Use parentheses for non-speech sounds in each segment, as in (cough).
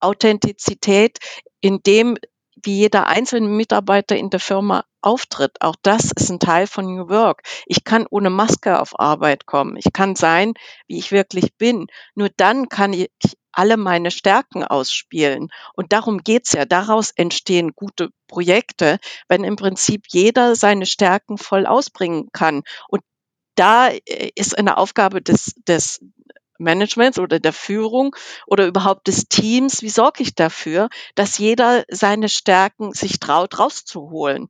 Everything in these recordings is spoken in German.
Authentizität in dem, wie jeder einzelne Mitarbeiter in der Firma auftritt. Auch das ist ein Teil von New Work. Ich kann ohne Maske auf Arbeit kommen. Ich kann sein, wie ich wirklich bin. Nur dann kann ich alle meine Stärken ausspielen. Und darum geht's ja. Daraus entstehen gute Projekte, wenn im Prinzip jeder seine Stärken voll ausbringen kann. Und da äh, ist eine Aufgabe des, des Managements oder der Führung oder überhaupt des Teams, wie sorge ich dafür, dass jeder seine Stärken sich traut rauszuholen.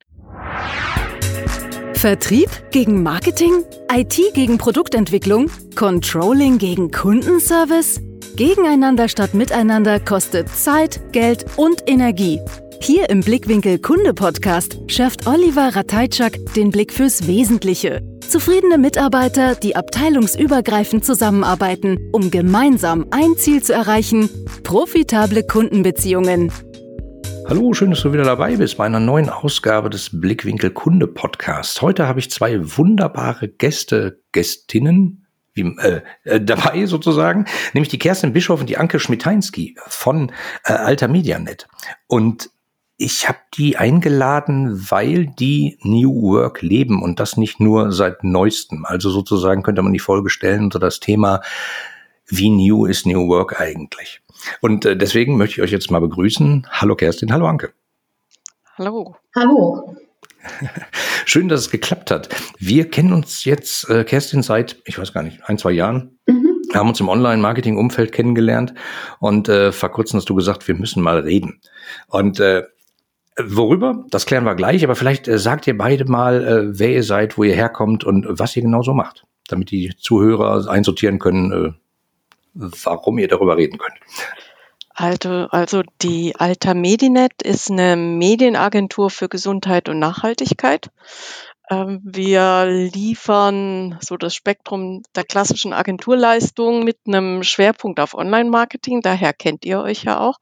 Vertrieb gegen Marketing? IT gegen Produktentwicklung? Controlling gegen Kundenservice? Gegeneinander statt miteinander kostet Zeit, Geld und Energie. Hier im Blickwinkel Kunde Podcast schärft Oliver Ratajczak den Blick fürs Wesentliche. Zufriedene Mitarbeiter, die abteilungsübergreifend zusammenarbeiten, um gemeinsam ein Ziel zu erreichen, profitable Kundenbeziehungen. Hallo, schön, dass du wieder dabei bist bei einer neuen Ausgabe des Blickwinkel Kunde Podcast. Heute habe ich zwei wunderbare Gäste, Gästinnen, wie, äh, äh, dabei sozusagen, nämlich die Kerstin Bischof und die Anke Schmiteinski von äh, Alter Medianet. Und ich habe die eingeladen, weil die New Work leben und das nicht nur seit neuestem. Also sozusagen könnte man die Folge stellen unter das Thema, wie new ist New Work eigentlich? Und äh, deswegen möchte ich euch jetzt mal begrüßen. Hallo Kerstin, hallo Anke. Hallo. Hallo. (laughs) Schön, dass es geklappt hat. Wir kennen uns jetzt, äh, Kerstin, seit, ich weiß gar nicht, ein, zwei Jahren. Mhm. Wir haben uns im Online-Marketing-Umfeld kennengelernt und äh, vor kurzem hast du gesagt, wir müssen mal reden. Und äh, Worüber? Das klären wir gleich, aber vielleicht äh, sagt ihr beide mal, äh, wer ihr seid, wo ihr herkommt und was ihr genau so macht, damit die Zuhörer einsortieren können, äh, warum ihr darüber reden könnt. Also, also die Alta Medinet ist eine Medienagentur für Gesundheit und Nachhaltigkeit. Ähm, wir liefern so das Spektrum der klassischen Agenturleistungen mit einem Schwerpunkt auf Online-Marketing. Daher kennt ihr euch ja auch.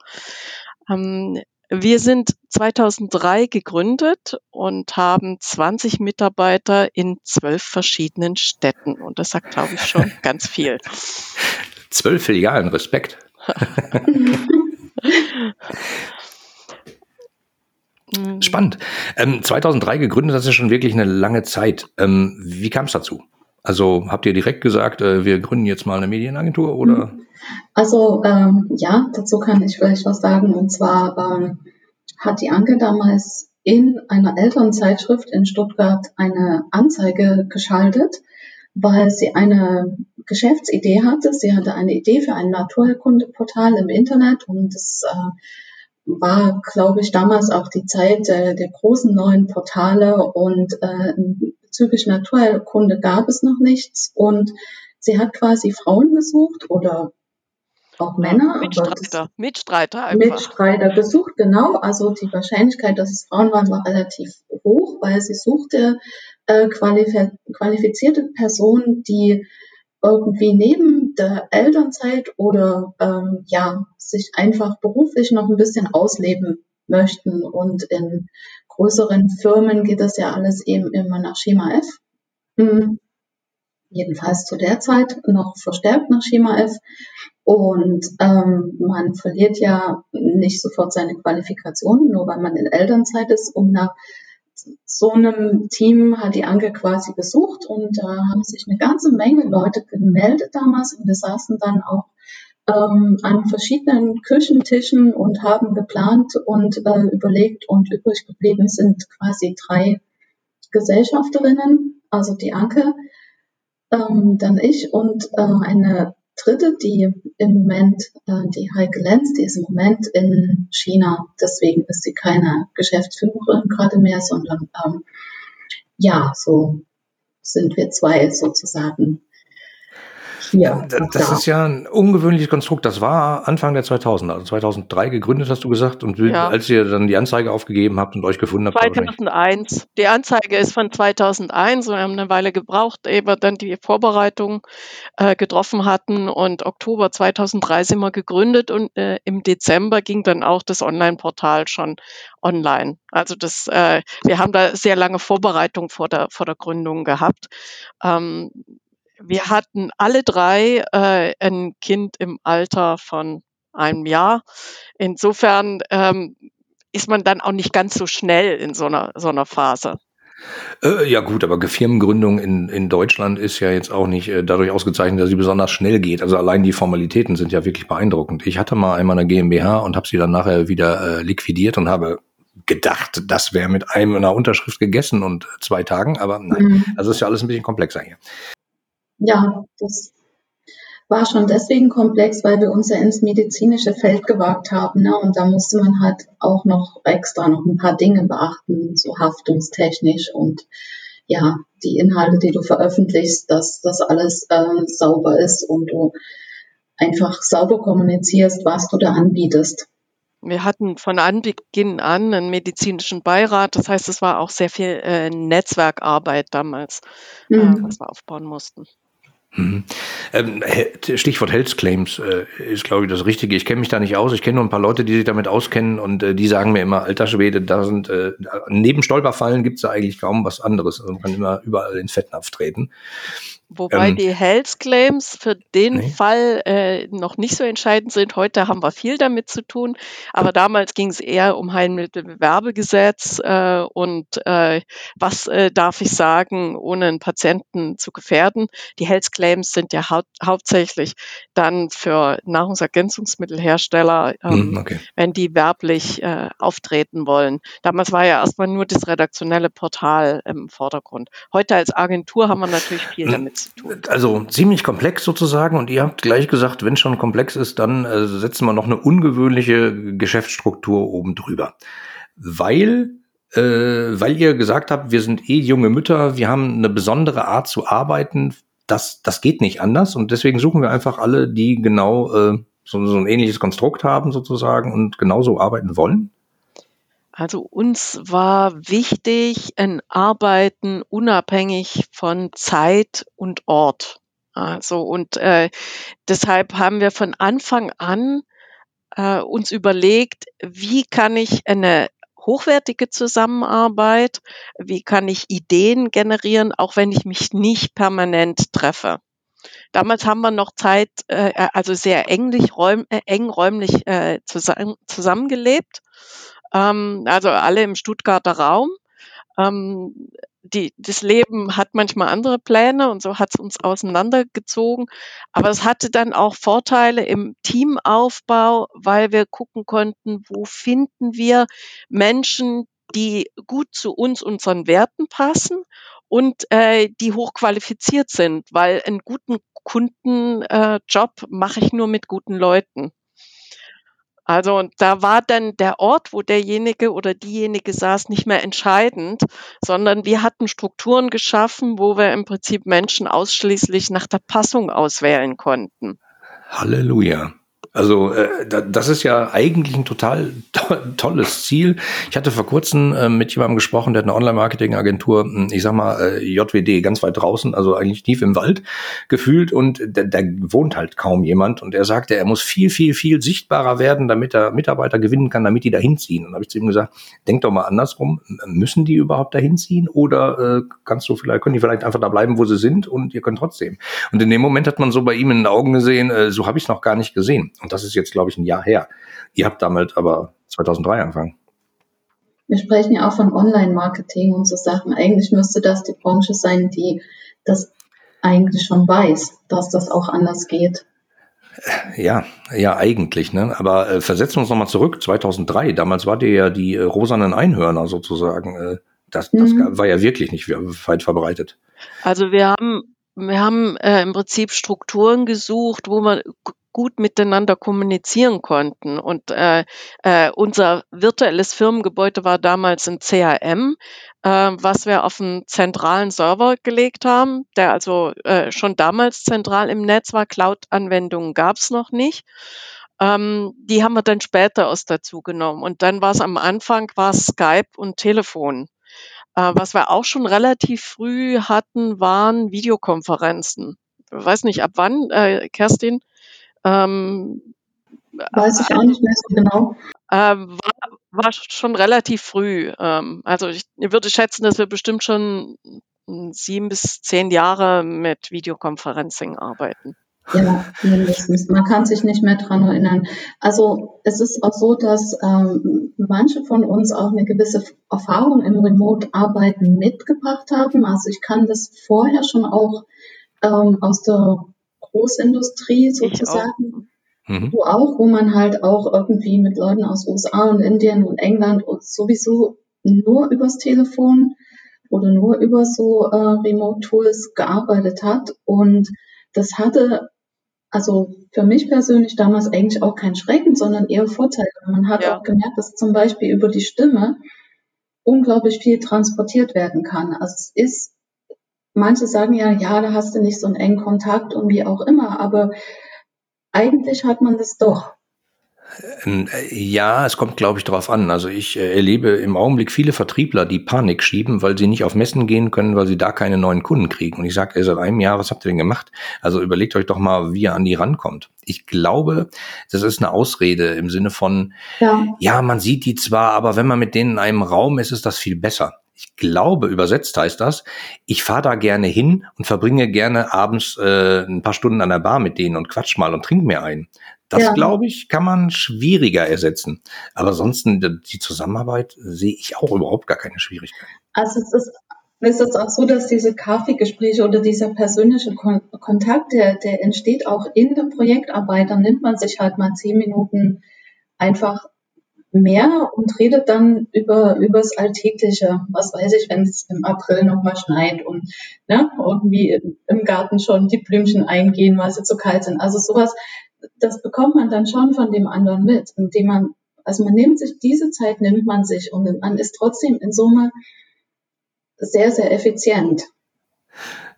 Ähm, wir sind 2003 gegründet und haben 20 Mitarbeiter in zwölf verschiedenen Städten. Und das sagt, glaube ich, schon (laughs) ganz viel. Zwölf Filialen, Respekt. (laughs) Spannend. Ähm, 2003 gegründet, das ist schon wirklich eine lange Zeit. Ähm, wie kam es dazu? Also habt ihr direkt gesagt, äh, wir gründen jetzt mal eine Medienagentur oder? Also ähm, ja, dazu kann ich vielleicht was sagen. Und zwar ähm, hat die Anke damals in einer Elternzeitschrift in Stuttgart eine Anzeige geschaltet, weil sie eine Geschäftsidee hatte. Sie hatte eine Idee für ein Naturheilkundeportal im Internet und es äh, war, glaube ich, damals auch die Zeit äh, der großen neuen Portale und äh, bezüglich Naturheilkunde gab es noch nichts und sie hat quasi Frauen gesucht oder auch Männer. Mitstreiter, Mitstreiter einfach. Mitstreiter gesucht, genau. Also die Wahrscheinlichkeit, dass es Frauen waren, war relativ hoch, weil sie suchte äh, qualifizierte Personen, die irgendwie neben der Elternzeit oder ähm, ja sich einfach beruflich noch ein bisschen ausleben möchten. Und in größeren Firmen geht das ja alles eben immer nach Schema F. Mhm. Jedenfalls zu der Zeit noch verstärkt nach Schema F. Und ähm, man verliert ja nicht sofort seine Qualifikationen, nur weil man in Elternzeit ist. Und nach so einem Team hat die Anke quasi besucht und da äh, haben sich eine ganze Menge Leute gemeldet damals und wir saßen dann auch ähm, an verschiedenen Küchentischen und haben geplant und äh, überlegt und übrig geblieben sind quasi drei Gesellschafterinnen, also die Anke, ähm, dann ich und äh, eine dritte, die im Moment, äh, die Heike Lenz, die ist im Moment in China. Deswegen ist sie keine Geschäftsführerin gerade mehr, sondern ähm, ja, so sind wir zwei sozusagen ja, das, das ist ja ein ungewöhnliches Konstrukt. Das war Anfang der 2000er, also 2003 gegründet, hast du gesagt. Und ja. als ihr dann die Anzeige aufgegeben habt und euch gefunden habt. 2001. Die Anzeige ist von 2001 und wir haben eine Weile gebraucht, ehe wir dann die Vorbereitung äh, getroffen hatten. Und Oktober 2003 sind wir gegründet und äh, im Dezember ging dann auch das Online-Portal schon online. Also das, äh, wir haben da sehr lange Vorbereitung vor der, vor der Gründung gehabt. Ähm, wir hatten alle drei äh, ein Kind im Alter von einem Jahr. Insofern ähm, ist man dann auch nicht ganz so schnell in so einer, so einer Phase. Äh, ja gut, aber Firmengründung in, in Deutschland ist ja jetzt auch nicht äh, dadurch ausgezeichnet, dass sie besonders schnell geht. Also allein die Formalitäten sind ja wirklich beeindruckend. Ich hatte mal einmal eine GmbH und habe sie dann nachher wieder äh, liquidiert und habe gedacht, das wäre mit einem einer Unterschrift gegessen und zwei Tagen, aber nein. Mhm. Also ist ja alles ein bisschen komplexer hier. Ja, das war schon deswegen komplex, weil wir uns ja ins medizinische Feld gewagt haben. Ne? Und da musste man halt auch noch extra noch ein paar Dinge beachten, so haftungstechnisch und ja, die Inhalte, die du veröffentlichst, dass das alles äh, sauber ist und du einfach sauber kommunizierst, was du da anbietest. Wir hatten von Anbeginn an einen medizinischen Beirat. Das heißt, es war auch sehr viel äh, Netzwerkarbeit damals, äh, mhm. äh, was wir aufbauen mussten. Mhm. Ähm, Stichwort Health Claims äh, ist, glaube ich, das Richtige. Ich kenne mich da nicht aus. Ich kenne nur ein paar Leute, die sich damit auskennen und äh, die sagen mir immer, alter Schwede, da sind äh, neben Stolperfallen gibt es da eigentlich kaum was anderes. Also man kann immer überall in Fettnapf treten. Wobei ähm, die Health Claims für den nee. Fall äh, noch nicht so entscheidend sind. Heute haben wir viel damit zu tun, aber damals ging es eher um Heilmittelbewerbegesetz äh, und äh, was äh, darf ich sagen, ohne einen Patienten zu gefährden. Die Health Claims sind ja hau hauptsächlich dann für Nahrungsergänzungsmittelhersteller, ähm, hm, okay. wenn die werblich äh, auftreten wollen. Damals war ja erstmal nur das redaktionelle Portal im Vordergrund. Heute als Agentur haben wir natürlich viel hm. damit zu tun? Also ziemlich komplex sozusagen. Und ihr habt gleich gesagt, wenn schon komplex ist, dann äh, setzen wir noch eine ungewöhnliche Geschäftsstruktur oben drüber. Weil äh, weil ihr gesagt habt, wir sind eh junge Mütter, wir haben eine besondere Art zu arbeiten, das, das geht nicht anders und deswegen suchen wir einfach alle, die genau äh, so, so ein ähnliches Konstrukt haben sozusagen und genauso arbeiten wollen. Also uns war wichtig ein Arbeiten unabhängig von Zeit und Ort. Also und äh, deshalb haben wir von Anfang an äh, uns überlegt, wie kann ich eine hochwertige Zusammenarbeit, wie kann ich Ideen generieren, auch wenn ich mich nicht permanent treffe. Damals haben wir noch Zeit, äh, also sehr englich, räum, äh, eng räumlich äh, zusammen, zusammengelebt ähm, also alle im Stuttgarter Raum. Ähm, die, das Leben hat manchmal andere Pläne und so hat es uns auseinandergezogen. Aber es hatte dann auch Vorteile im Teamaufbau, weil wir gucken konnten, wo finden wir Menschen, die gut zu uns, unseren Werten passen und äh, die hochqualifiziert sind, weil einen guten Kundenjob äh, mache ich nur mit guten Leuten. Also und da war dann der Ort, wo derjenige oder diejenige saß, nicht mehr entscheidend, sondern wir hatten Strukturen geschaffen, wo wir im Prinzip Menschen ausschließlich nach der Passung auswählen konnten. Halleluja. Also äh, das ist ja eigentlich ein total to tolles Ziel. Ich hatte vor kurzem äh, mit jemandem gesprochen, der hat eine Online-Marketing-Agentur, hm, ich sag mal äh, JWD, ganz weit draußen, also eigentlich tief im Wald gefühlt und da, da wohnt halt kaum jemand und er sagte, er muss viel, viel, viel sichtbarer werden, damit er Mitarbeiter gewinnen kann, damit die dahin ziehen. Und habe ich zu ihm gesagt, denk doch mal andersrum, müssen die überhaupt dahin ziehen oder äh, kannst du vielleicht, können die vielleicht einfach da bleiben, wo sie sind und ihr könnt trotzdem. Und in dem Moment hat man so bei ihm in den Augen gesehen, äh, so habe ich es noch gar nicht gesehen. Und das ist jetzt, glaube ich, ein Jahr her. Ihr habt damit aber 2003 angefangen. Wir sprechen ja auch von Online-Marketing und so Sachen. Eigentlich müsste das die Branche sein, die das eigentlich schon weiß, dass das auch anders geht. Ja, ja, eigentlich, ne? Aber äh, versetzen wir uns nochmal zurück, 2003. Damals war dir ja die äh, rosanen Einhörner sozusagen. Äh, das das mhm. war ja wirklich nicht weit verbreitet. Also wir haben wir haben äh, im Prinzip Strukturen gesucht, wo man gut miteinander kommunizieren konnten. Und äh, äh, unser virtuelles Firmengebäude war damals ein CRM, äh, was wir auf einen zentralen Server gelegt haben, der also äh, schon damals zentral im Netz war. Cloud-Anwendungen gab es noch nicht. Ähm, die haben wir dann später erst dazu genommen. Und dann war es am Anfang war Skype und Telefon. Äh, was wir auch schon relativ früh hatten, waren Videokonferenzen. Ich weiß nicht, ab wann, äh, Kerstin? Ähm, Weiß ich auch nicht mehr so genau. Äh, war, war schon relativ früh. Ähm, also ich würde schätzen, dass wir bestimmt schon sieben bis zehn Jahre mit Videoconferencing arbeiten. Ja, mindestens. Man kann sich nicht mehr dran erinnern. Also es ist auch so, dass ähm, manche von uns auch eine gewisse Erfahrung im Remote-Arbeiten mitgebracht haben. Also ich kann das vorher schon auch ähm, aus der Großindustrie sozusagen. Mhm. Wo auch, wo man halt auch irgendwie mit Leuten aus USA und Indien und England und sowieso nur übers Telefon oder nur über so äh, Remote-Tools gearbeitet hat. Und das hatte also für mich persönlich damals eigentlich auch kein Schrecken, sondern eher Vorteile. Man hat ja. auch gemerkt, dass zum Beispiel über die Stimme unglaublich viel transportiert werden kann. Also es ist, manche sagen ja, ja, da hast du nicht so einen engen Kontakt und wie auch immer, aber eigentlich hat man das doch. Ähm, ja, es kommt, glaube ich, darauf an. Also ich äh, erlebe im Augenblick viele Vertriebler, die Panik schieben, weil sie nicht auf Messen gehen können, weil sie da keine neuen Kunden kriegen. Und ich sage, seit einem Jahr, was habt ihr denn gemacht? Also überlegt euch doch mal, wie ihr an die rankommt. Ich glaube, das ist eine Ausrede im Sinne von, ja, ja man sieht die zwar, aber wenn man mit denen in einem Raum ist, ist das viel besser. Ich glaube, übersetzt heißt das, ich fahre da gerne hin und verbringe gerne abends äh, ein paar Stunden an der Bar mit denen und quatsch mal und trink mir ein. Das, ja. glaube ich, kann man schwieriger ersetzen. Aber sonst die Zusammenarbeit sehe ich auch überhaupt gar keine Schwierigkeit. Also es ist, es ist auch so, dass diese Kaffeegespräche oder dieser persönliche Kon Kontakt, der, der entsteht auch in der Projektarbeit. Dann nimmt man sich halt mal zehn Minuten einfach mehr und redet dann über übers Alltägliche. Was weiß ich, wenn es im April nochmal schneit und ne, irgendwie im Garten schon die Blümchen eingehen, weil sie zu kalt sind. Also sowas das bekommt man dann schon von dem anderen mit, indem man, also man nimmt sich, diese Zeit nimmt man sich und man ist trotzdem in Summe sehr, sehr effizient.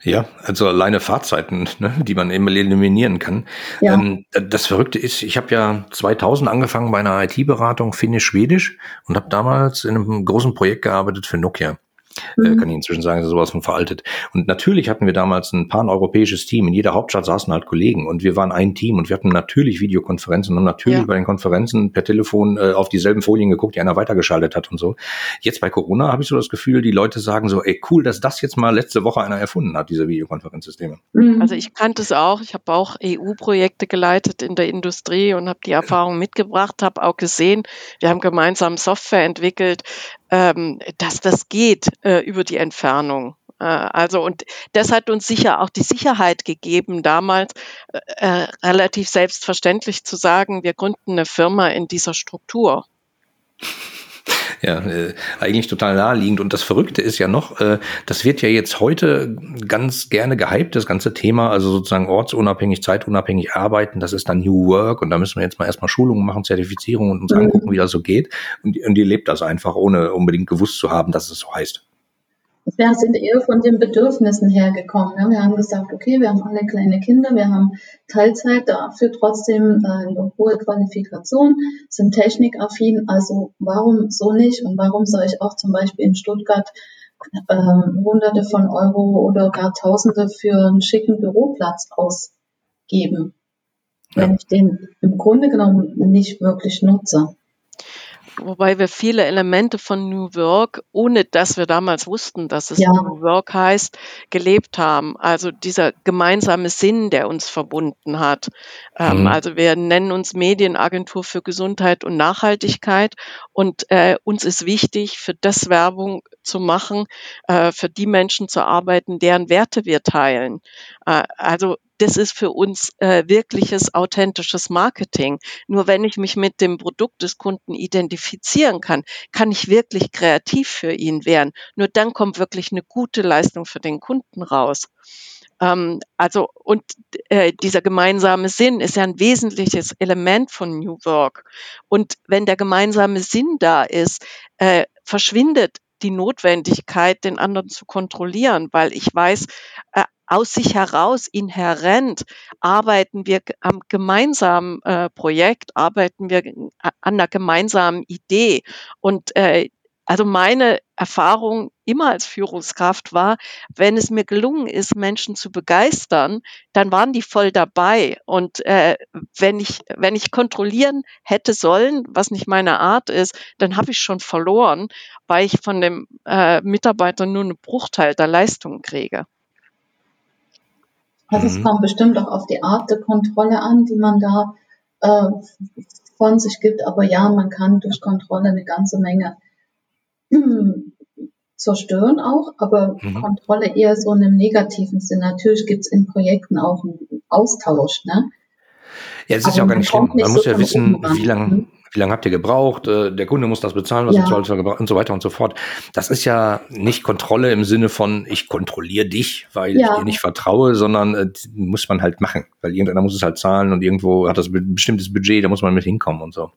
Ja, also alleine Fahrzeiten, ne, die man eben eliminieren kann. Ja. Ähm, das Verrückte ist, ich habe ja 2000 angefangen bei einer IT-Beratung Finnisch-Schwedisch und habe damals in einem großen Projekt gearbeitet für Nokia. Äh, mhm. kann ich inzwischen sagen, sowas von veraltet. Und natürlich hatten wir damals ein pan-europäisches Team. In jeder Hauptstadt saßen halt Kollegen und wir waren ein Team und wir hatten natürlich Videokonferenzen und natürlich ja. bei den Konferenzen per Telefon äh, auf dieselben Folien geguckt, die einer weitergeschaltet hat und so. Jetzt bei Corona habe ich so das Gefühl, die Leute sagen so, ey cool, dass das jetzt mal letzte Woche einer erfunden hat, diese Videokonferenzsysteme. Mhm. Also ich kannte es auch. Ich habe auch EU-Projekte geleitet in der Industrie und habe die Erfahrung mitgebracht, habe auch gesehen, wir haben gemeinsam Software entwickelt, ähm, dass das geht äh, über die Entfernung. Äh, also und das hat uns sicher auch die Sicherheit gegeben, damals äh, äh, relativ selbstverständlich zu sagen, wir gründen eine Firma in dieser Struktur. Ja, äh, eigentlich total naheliegend. Und das Verrückte ist ja noch, äh, das wird ja jetzt heute ganz gerne gehypt, das ganze Thema, also sozusagen ortsunabhängig, zeitunabhängig arbeiten, das ist dann New Work und da müssen wir jetzt mal erstmal Schulungen machen, Zertifizierung und uns mhm. angucken, wie das so geht. Und, und die lebt das einfach, ohne unbedingt gewusst zu haben, dass es so heißt. Wir sind eher von den Bedürfnissen hergekommen. Ja. Wir haben gesagt, okay, wir haben alle kleine Kinder, wir haben Teilzeit, dafür trotzdem äh, eine hohe Qualifikation, sind technikaffin, also warum so nicht und warum soll ich auch zum Beispiel in Stuttgart äh, Hunderte von Euro oder gar Tausende für einen schicken Büroplatz ausgeben, wenn ja. ich den im Grunde genommen nicht wirklich nutze wobei wir viele Elemente von New Work, ohne dass wir damals wussten, dass es ja. New Work heißt, gelebt haben. Also dieser gemeinsame Sinn, der uns verbunden hat. Ähm, mhm. also wir nennen uns Medienagentur für Gesundheit und Nachhaltigkeit und äh, uns ist wichtig, für das Werbung zu machen, äh, für die Menschen zu arbeiten, deren Werte wir teilen. Äh, also das ist für uns äh, wirkliches, authentisches Marketing. Nur wenn ich mich mit dem Produkt des Kunden identifizieren kann, kann ich wirklich kreativ für ihn werden. Nur dann kommt wirklich eine gute Leistung für den Kunden raus. Ähm, also, und äh, dieser gemeinsame Sinn ist ja ein wesentliches Element von New Work. Und wenn der gemeinsame Sinn da ist, äh, verschwindet die Notwendigkeit, den anderen zu kontrollieren, weil ich weiß, äh, aus sich heraus inhärent arbeiten wir am gemeinsamen äh, Projekt, arbeiten wir an einer gemeinsamen Idee. Und äh, also meine Erfahrung immer als Führungskraft war, wenn es mir gelungen ist, Menschen zu begeistern, dann waren die voll dabei. Und äh, wenn ich wenn ich kontrollieren hätte sollen, was nicht meine Art ist, dann habe ich schon verloren, weil ich von dem äh, Mitarbeiter nur einen Bruchteil der Leistung kriege. Also mhm. es kommt bestimmt auch auf die Art der Kontrolle an, die man da äh, von sich gibt. Aber ja, man kann durch Kontrolle eine ganze Menge hm, zerstören auch, aber mhm. Kontrolle eher so in einem negativen Sinn. Natürlich gibt es in Projekten auch einen Austausch, ne? Ja, es ist ja auch gar nicht schlimm. Man muss ja wissen, wie lange wie lange habt ihr gebraucht, äh, der Kunde muss das bezahlen, was ja. im Zoll gebraucht und so weiter und so fort. Das ist ja nicht Kontrolle im Sinne von, ich kontrolliere dich, weil ja. ich dir nicht vertraue, sondern äh, muss man halt machen, weil irgendeiner muss es halt zahlen und irgendwo hat das ein bestimmtes Budget, da muss man mit hinkommen und so.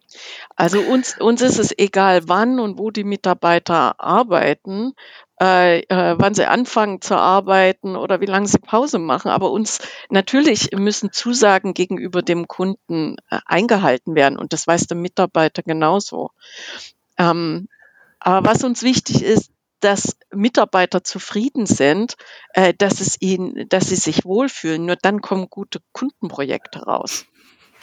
Also uns, uns ist es egal, wann und wo die Mitarbeiter arbeiten, äh, äh, wann sie anfangen zu arbeiten oder wie lange sie Pause machen. Aber uns natürlich müssen Zusagen gegenüber dem Kunden äh, eingehalten werden und das weiß der Mitarbeiter genauso. Ähm, aber was uns wichtig ist, dass Mitarbeiter zufrieden sind, äh, dass es ihnen, dass sie sich wohlfühlen. Nur dann kommen gute Kundenprojekte raus.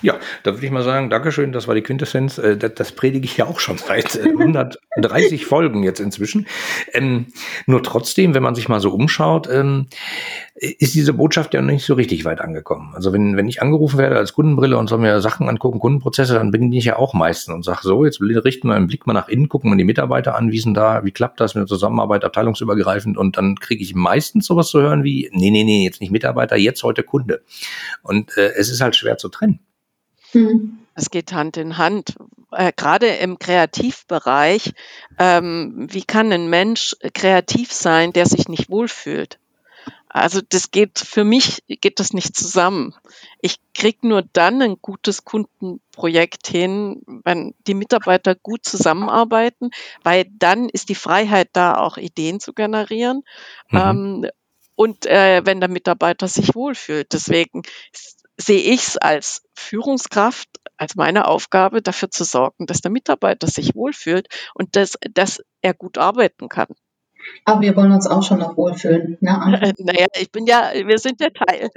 Ja, da würde ich mal sagen, Dankeschön, das war die Quintessenz. Äh, das, predige ich ja auch schon seit 130 äh, (laughs) Folgen jetzt inzwischen. Ähm, nur trotzdem, wenn man sich mal so umschaut, ähm, ist diese Botschaft ja noch nicht so richtig weit angekommen. Also wenn, wenn ich angerufen werde als Kundenbrille und soll mir Sachen angucken, Kundenprozesse, dann bin ich ja auch meistens und sage so, jetzt richten wir einen Blick mal nach innen, gucken wir die Mitarbeiter an, wie sind da, wie klappt das mit der Zusammenarbeit, abteilungsübergreifend und dann kriege ich meistens sowas zu hören wie, nee, nee, nee, jetzt nicht Mitarbeiter, jetzt heute Kunde. Und äh, es ist halt schwer zu trennen. Mhm. Es geht Hand in Hand. Äh, Gerade im Kreativbereich, ähm, wie kann ein Mensch kreativ sein, der sich nicht wohlfühlt? Also das geht für mich geht das nicht zusammen. Ich krieg nur dann ein gutes Kundenprojekt hin, wenn die Mitarbeiter gut zusammenarbeiten, weil dann ist die Freiheit da, auch Ideen zu generieren. Mhm. Ähm, und äh, wenn der Mitarbeiter sich wohlfühlt. Deswegen sehe ich es als Führungskraft, als meine Aufgabe, dafür zu sorgen, dass der Mitarbeiter sich wohlfühlt und dass, dass er gut arbeiten kann. Aber wir wollen uns auch schon noch wohlfühlen. Ne? naja, ich bin ja, wir sind der Teil.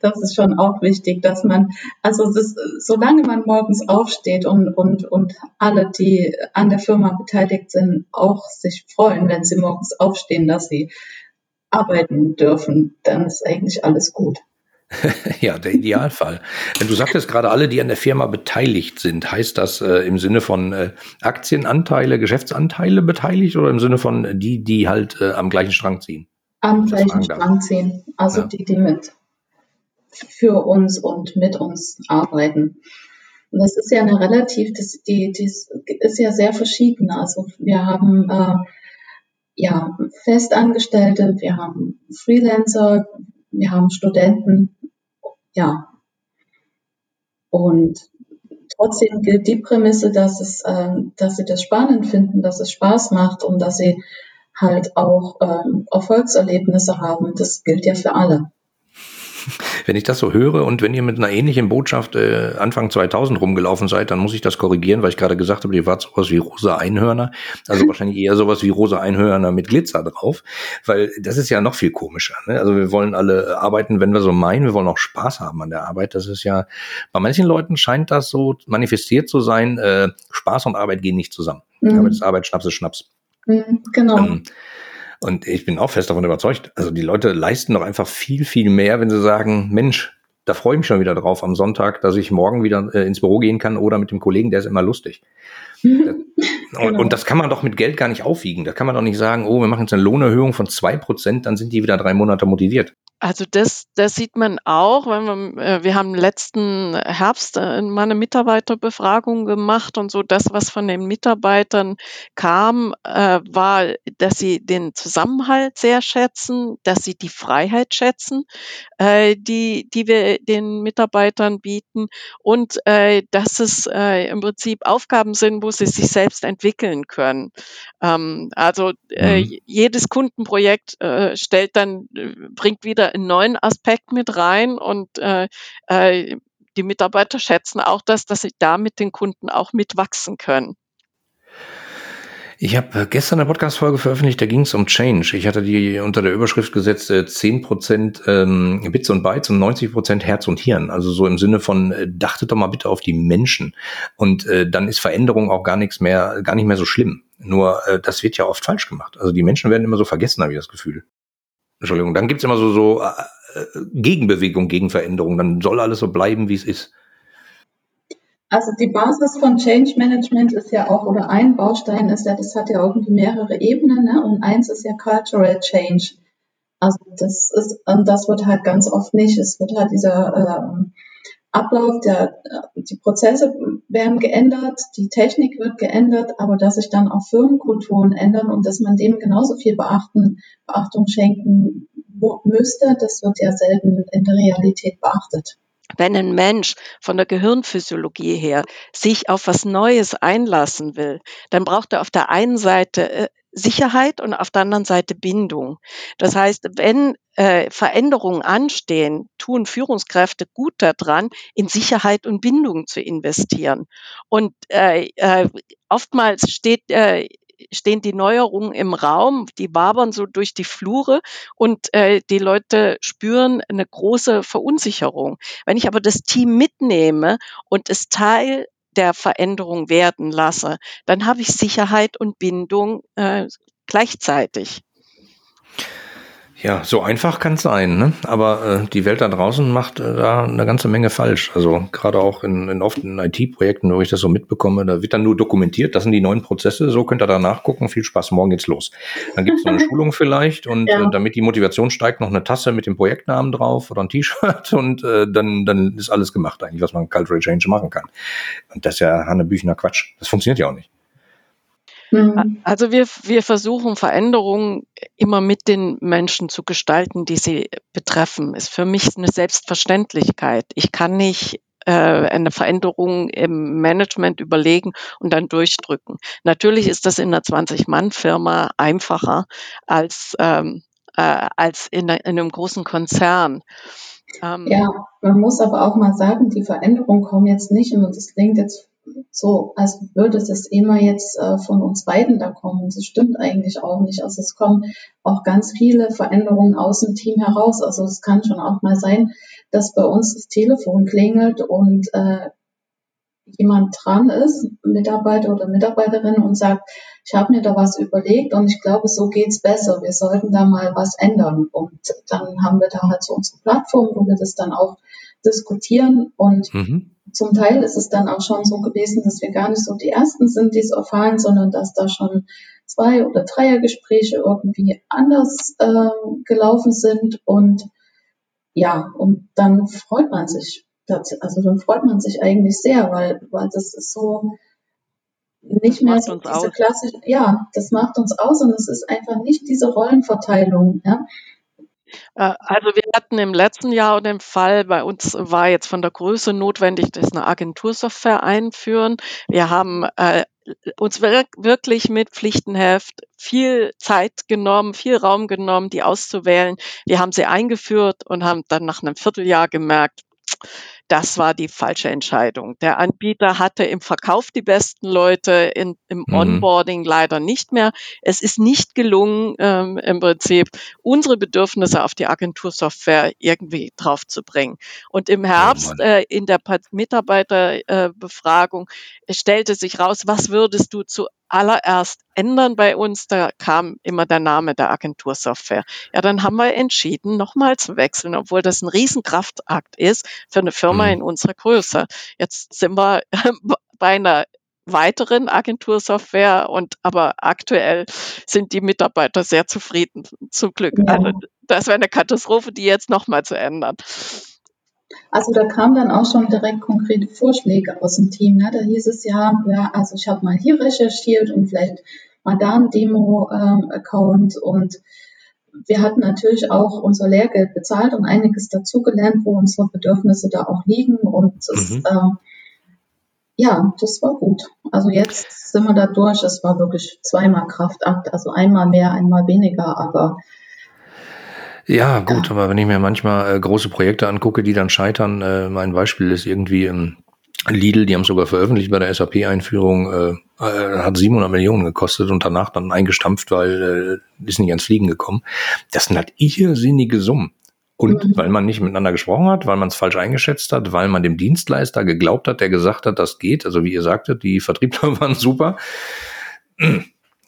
Das ist schon auch wichtig, dass man, also das, solange man morgens aufsteht und, und, und alle, die an der Firma beteiligt sind, auch sich freuen, wenn sie morgens aufstehen, dass sie arbeiten dürfen, dann ist eigentlich alles gut. (laughs) ja, der Idealfall. Du sagtest gerade alle, die an der Firma beteiligt sind. Heißt das äh, im Sinne von äh, Aktienanteile, Geschäftsanteile beteiligt oder im Sinne von die, die halt äh, am gleichen Strang ziehen? Am gleichen Strang ziehen. Also ja. die, die mit für uns und mit uns arbeiten. Und das ist ja eine relativ, das, die, die ist ja sehr verschieden. Also wir haben äh, ja Festangestellte, wir haben Freelancer, wir haben Studenten, ja. Und trotzdem gilt die Prämisse, dass es, äh, dass sie das spannend finden, dass es Spaß macht und dass sie halt auch ähm, Erfolgserlebnisse haben. Das gilt ja für alle. Wenn ich das so höre und wenn ihr mit einer ähnlichen Botschaft äh, Anfang 2000 rumgelaufen seid, dann muss ich das korrigieren, weil ich gerade gesagt habe, ihr wart sowas wie rosa Einhörner. Also wahrscheinlich eher sowas wie rosa Einhörner mit Glitzer drauf, weil das ist ja noch viel komischer. Ne? Also wir wollen alle arbeiten, wenn wir so meinen, wir wollen auch Spaß haben an der Arbeit. Das ist ja, bei manchen Leuten scheint das so manifestiert zu sein, äh, Spaß und Arbeit gehen nicht zusammen. Mhm. Arbeit ist Arbeit, Schnaps ist Schnaps. Mhm, genau. Ähm, und ich bin auch fest davon überzeugt. Also die Leute leisten doch einfach viel, viel mehr, wenn sie sagen, Mensch, da freue ich mich schon wieder drauf am Sonntag, dass ich morgen wieder äh, ins Büro gehen kann oder mit dem Kollegen, der ist immer lustig. (laughs) und, genau. und, das kann man doch mit Geld gar nicht aufwiegen. Da kann man doch nicht sagen, oh, wir machen jetzt eine Lohnerhöhung von zwei Prozent, dann sind die wieder drei Monate motiviert. Also das, das sieht man auch, wenn wir, äh, wir haben letzten Herbst äh, mal eine Mitarbeiterbefragung gemacht und so das, was von den Mitarbeitern kam, äh, war, dass sie den Zusammenhalt sehr schätzen, dass sie die Freiheit schätzen, die, die wir den Mitarbeitern bieten und dass es im Prinzip Aufgaben sind, wo sie sich selbst entwickeln können. Ähm, also mhm. jedes Kundenprojekt stellt dann, bringt wieder einen neuen Aspekt mit rein und äh, äh, die Mitarbeiter schätzen auch das, dass sie da mit den Kunden auch mitwachsen können. Ich habe äh, gestern eine Podcast-Folge veröffentlicht, da ging es um Change. Ich hatte die unter der Überschrift gesetzt, äh, 10% ähm, Bits und Bytes und 90% Herz und Hirn. Also so im Sinne von, äh, dachtet doch mal bitte auf die Menschen. Und äh, dann ist Veränderung auch gar nichts mehr, gar nicht mehr so schlimm. Nur äh, das wird ja oft falsch gemacht. Also die Menschen werden immer so vergessen, habe ich das Gefühl. Entschuldigung, dann gibt's immer so, so äh, Gegenbewegung gegen Veränderung? Dann soll alles so bleiben, wie es ist. Also die Basis von Change Management ist ja auch, oder ein Baustein ist ja, das hat ja irgendwie mehrere Ebenen, ne? und eins ist ja Cultural Change. Also das ist, und das wird halt ganz oft nicht. Es wird halt dieser äh, Ablauf, der, die Prozesse werden geändert, die Technik wird geändert, aber dass sich dann auch Firmenkulturen ändern und dass man dem genauso viel Beachten, Beachtung schenken müsste, das wird ja selten in der Realität beachtet. Wenn ein Mensch von der Gehirnphysiologie her sich auf was Neues einlassen will, dann braucht er auf der einen Seite äh, Sicherheit und auf der anderen Seite Bindung. Das heißt, wenn äh, Veränderungen anstehen, tun Führungskräfte gut daran, in Sicherheit und Bindung zu investieren. Und äh, äh, oftmals steht äh, stehen die Neuerungen im Raum, die wabern so durch die Flure und äh, die Leute spüren eine große Verunsicherung. Wenn ich aber das Team mitnehme und es Teil der Veränderung werden lasse, dann habe ich Sicherheit und Bindung äh, gleichzeitig. Ja, so einfach kann es sein, ne? aber äh, die Welt da draußen macht äh, da eine ganze Menge falsch. Also gerade auch in, in oft in IT-Projekten, wo ich das so mitbekomme, da wird dann nur dokumentiert, das sind die neuen Prozesse, so könnt ihr da nachgucken, viel Spaß, morgen geht's los. Dann gibt's noch eine (laughs) Schulung vielleicht und ja. äh, damit die Motivation steigt, noch eine Tasse mit dem Projektnamen drauf oder ein T-Shirt (laughs) und äh, dann, dann ist alles gemacht eigentlich, was man Cultural Change machen kann. Und das ist ja Hannebüchner Quatsch. Das funktioniert ja auch nicht. Mhm. Also wir, wir versuchen Veränderungen immer mit den Menschen zu gestalten, die sie betreffen. Ist für mich eine Selbstverständlichkeit. Ich kann nicht äh, eine Veränderung im Management überlegen und dann durchdrücken. Natürlich ist das in einer 20-Mann-Firma einfacher als, ähm, äh, als in, in einem großen Konzern. Ähm, ja, man muss aber auch mal sagen, die Veränderungen kommen jetzt nicht, und das klingt jetzt so, als würde es immer jetzt äh, von uns beiden da kommen. Das stimmt eigentlich auch nicht. Also es kommen auch ganz viele Veränderungen aus dem Team heraus. Also es kann schon auch mal sein, dass bei uns das Telefon klingelt und äh, jemand dran ist, Mitarbeiter oder Mitarbeiterin und sagt, ich habe mir da was überlegt und ich glaube, so geht's besser. Wir sollten da mal was ändern. Und dann haben wir da halt so unsere Plattform, wo wir das dann auch diskutieren und mhm zum Teil ist es dann auch schon so gewesen, dass wir gar nicht so die Ersten sind, die es erfahren, sondern dass da schon zwei oder Dreiergespräche irgendwie anders äh, gelaufen sind und ja, und dann freut man sich, also dann freut man sich eigentlich sehr, weil, weil das ist so nicht mehr so diese klassische, ja, das macht uns aus und es ist einfach nicht diese Rollenverteilung, ja. Äh, also wir hatten im letzten Jahr den Fall, bei uns war jetzt von der Größe notwendig, dass eine Agentursoftware einführen. Wir haben äh, uns wirklich mit Pflichtenheft viel Zeit genommen, viel Raum genommen, die auszuwählen. Wir haben sie eingeführt und haben dann nach einem Vierteljahr gemerkt, das war die falsche Entscheidung. Der Anbieter hatte im Verkauf die besten Leute, in, im mhm. Onboarding leider nicht mehr. Es ist nicht gelungen, ähm, im Prinzip unsere Bedürfnisse auf die Agentursoftware irgendwie draufzubringen. Und im Herbst oh äh, in der Mitarbeiterbefragung äh, stellte sich raus, was würdest du zu allererst ändern bei uns, da kam immer der Name der Agentursoftware. Ja, dann haben wir entschieden, nochmal zu wechseln, obwohl das ein Riesenkraftakt ist für eine Firma mhm. in unserer Größe. Jetzt sind wir (laughs) bei einer weiteren Agentursoftware und aber aktuell sind die Mitarbeiter sehr zufrieden, zum Glück. Ja. Also das wäre eine Katastrophe, die jetzt nochmal zu ändern. Also da kamen dann auch schon direkt konkrete Vorschläge aus dem Team. Ne? Da hieß es ja, ja, also ich habe mal hier recherchiert und vielleicht mal da ein Demo-Account ähm, und wir hatten natürlich auch unser Lehrgeld bezahlt und einiges dazugelernt, wo unsere Bedürfnisse da auch liegen und das, mhm. äh, ja, das war gut. Also jetzt sind wir da durch. Es war wirklich zweimal Kraftakt, also einmal mehr, einmal weniger, aber ja, gut, aber wenn ich mir manchmal äh, große Projekte angucke, die dann scheitern, äh, mein Beispiel ist irgendwie ähm, Lidl, die haben sogar veröffentlicht bei der SAP-Einführung, äh, äh, hat 700 Millionen gekostet und danach dann eingestampft, weil äh, ist nicht ans Fliegen gekommen. Das sind halt irrsinnige Summen. Und mhm. weil man nicht miteinander gesprochen hat, weil man es falsch eingeschätzt hat, weil man dem Dienstleister geglaubt hat, der gesagt hat, das geht. Also wie ihr sagtet, die Vertriebler (laughs) waren super.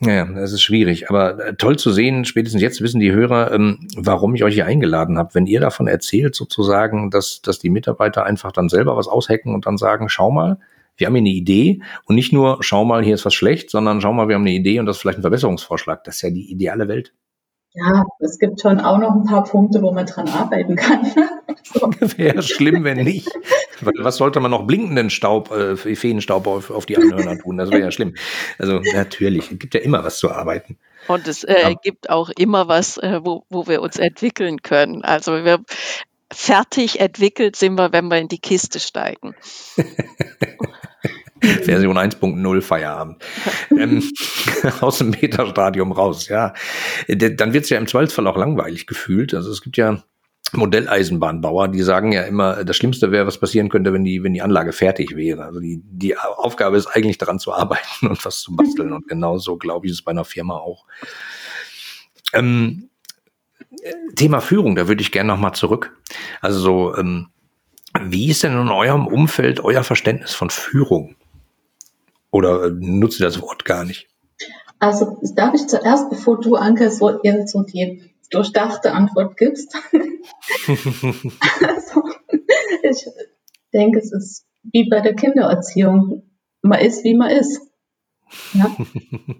Ja, das ist schwierig. Aber äh, toll zu sehen, spätestens jetzt wissen die Hörer, ähm, warum ich euch hier eingeladen habe. Wenn ihr davon erzählt, sozusagen, dass, dass die Mitarbeiter einfach dann selber was aushacken und dann sagen, schau mal, wir haben hier eine Idee und nicht nur, schau mal, hier ist was schlecht, sondern schau mal, wir haben eine Idee und das ist vielleicht ein Verbesserungsvorschlag. Das ist ja die ideale Welt. Ja, es gibt schon auch noch ein paar Punkte, wo man dran arbeiten kann. so. (laughs) Wäre schlimm, wenn nicht. Was sollte man noch blinkenden Staub, äh, Feenstaub auf, auf die Anhörner tun? Das wäre ja schlimm. Also natürlich, es gibt ja immer was zu arbeiten. Und es äh, ja. gibt auch immer was, äh, wo, wo wir uns entwickeln können. Also wir fertig entwickelt sind wir, wenn wir in die Kiste steigen. (laughs) (laughs) Version 1.0 Feierabend. ähm, (laughs) aus dem Metastadium raus, ja. Dann wird es ja im Zweifelsfall auch langweilig gefühlt. Also es gibt ja Modelleisenbahnbauer, die sagen ja immer, das Schlimmste wäre, was passieren könnte, wenn die, wenn die Anlage fertig wäre. Also die, die Aufgabe ist eigentlich daran zu arbeiten (laughs) und was zu basteln. Und genauso, glaube ich, es bei einer Firma auch. Ähm, Thema Führung, da würde ich gerne nochmal zurück. Also so, ähm, wie ist denn in eurem Umfeld euer Verständnis von Führung? Oder äh, nutzt ihr das Wort gar nicht? Also darf ich zuerst, bevor du, Anke, so, so die durchdachte Antwort gibst. (laughs) also, ich denke, es ist wie bei der Kindererziehung. Man ist, wie man ist. Ja?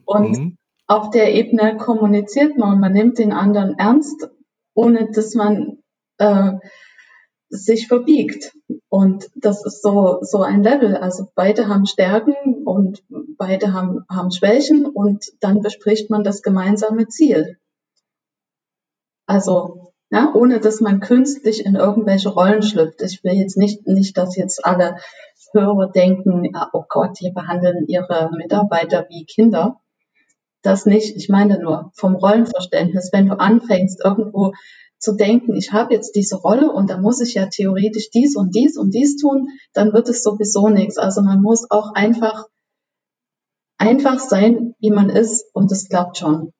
Und mhm. auf der Ebene kommuniziert man und man nimmt den anderen ernst, ohne dass man äh, sich verbiegt. Und das ist so, so ein Level. Also beide haben Stärken und beide haben, haben Schwächen und dann bespricht man das gemeinsame Ziel. Also, ja, ohne dass man künstlich in irgendwelche Rollen schlüpft. Ich will jetzt nicht, nicht, dass jetzt alle Hörer denken, oh Gott, die behandeln ihre Mitarbeiter wie Kinder. Das nicht. Ich meine nur vom Rollenverständnis. Wenn du anfängst, irgendwo zu denken, ich habe jetzt diese Rolle und da muss ich ja theoretisch dies und dies und dies tun, dann wird es sowieso nichts. Also man muss auch einfach, einfach sein, wie man ist und es klappt schon.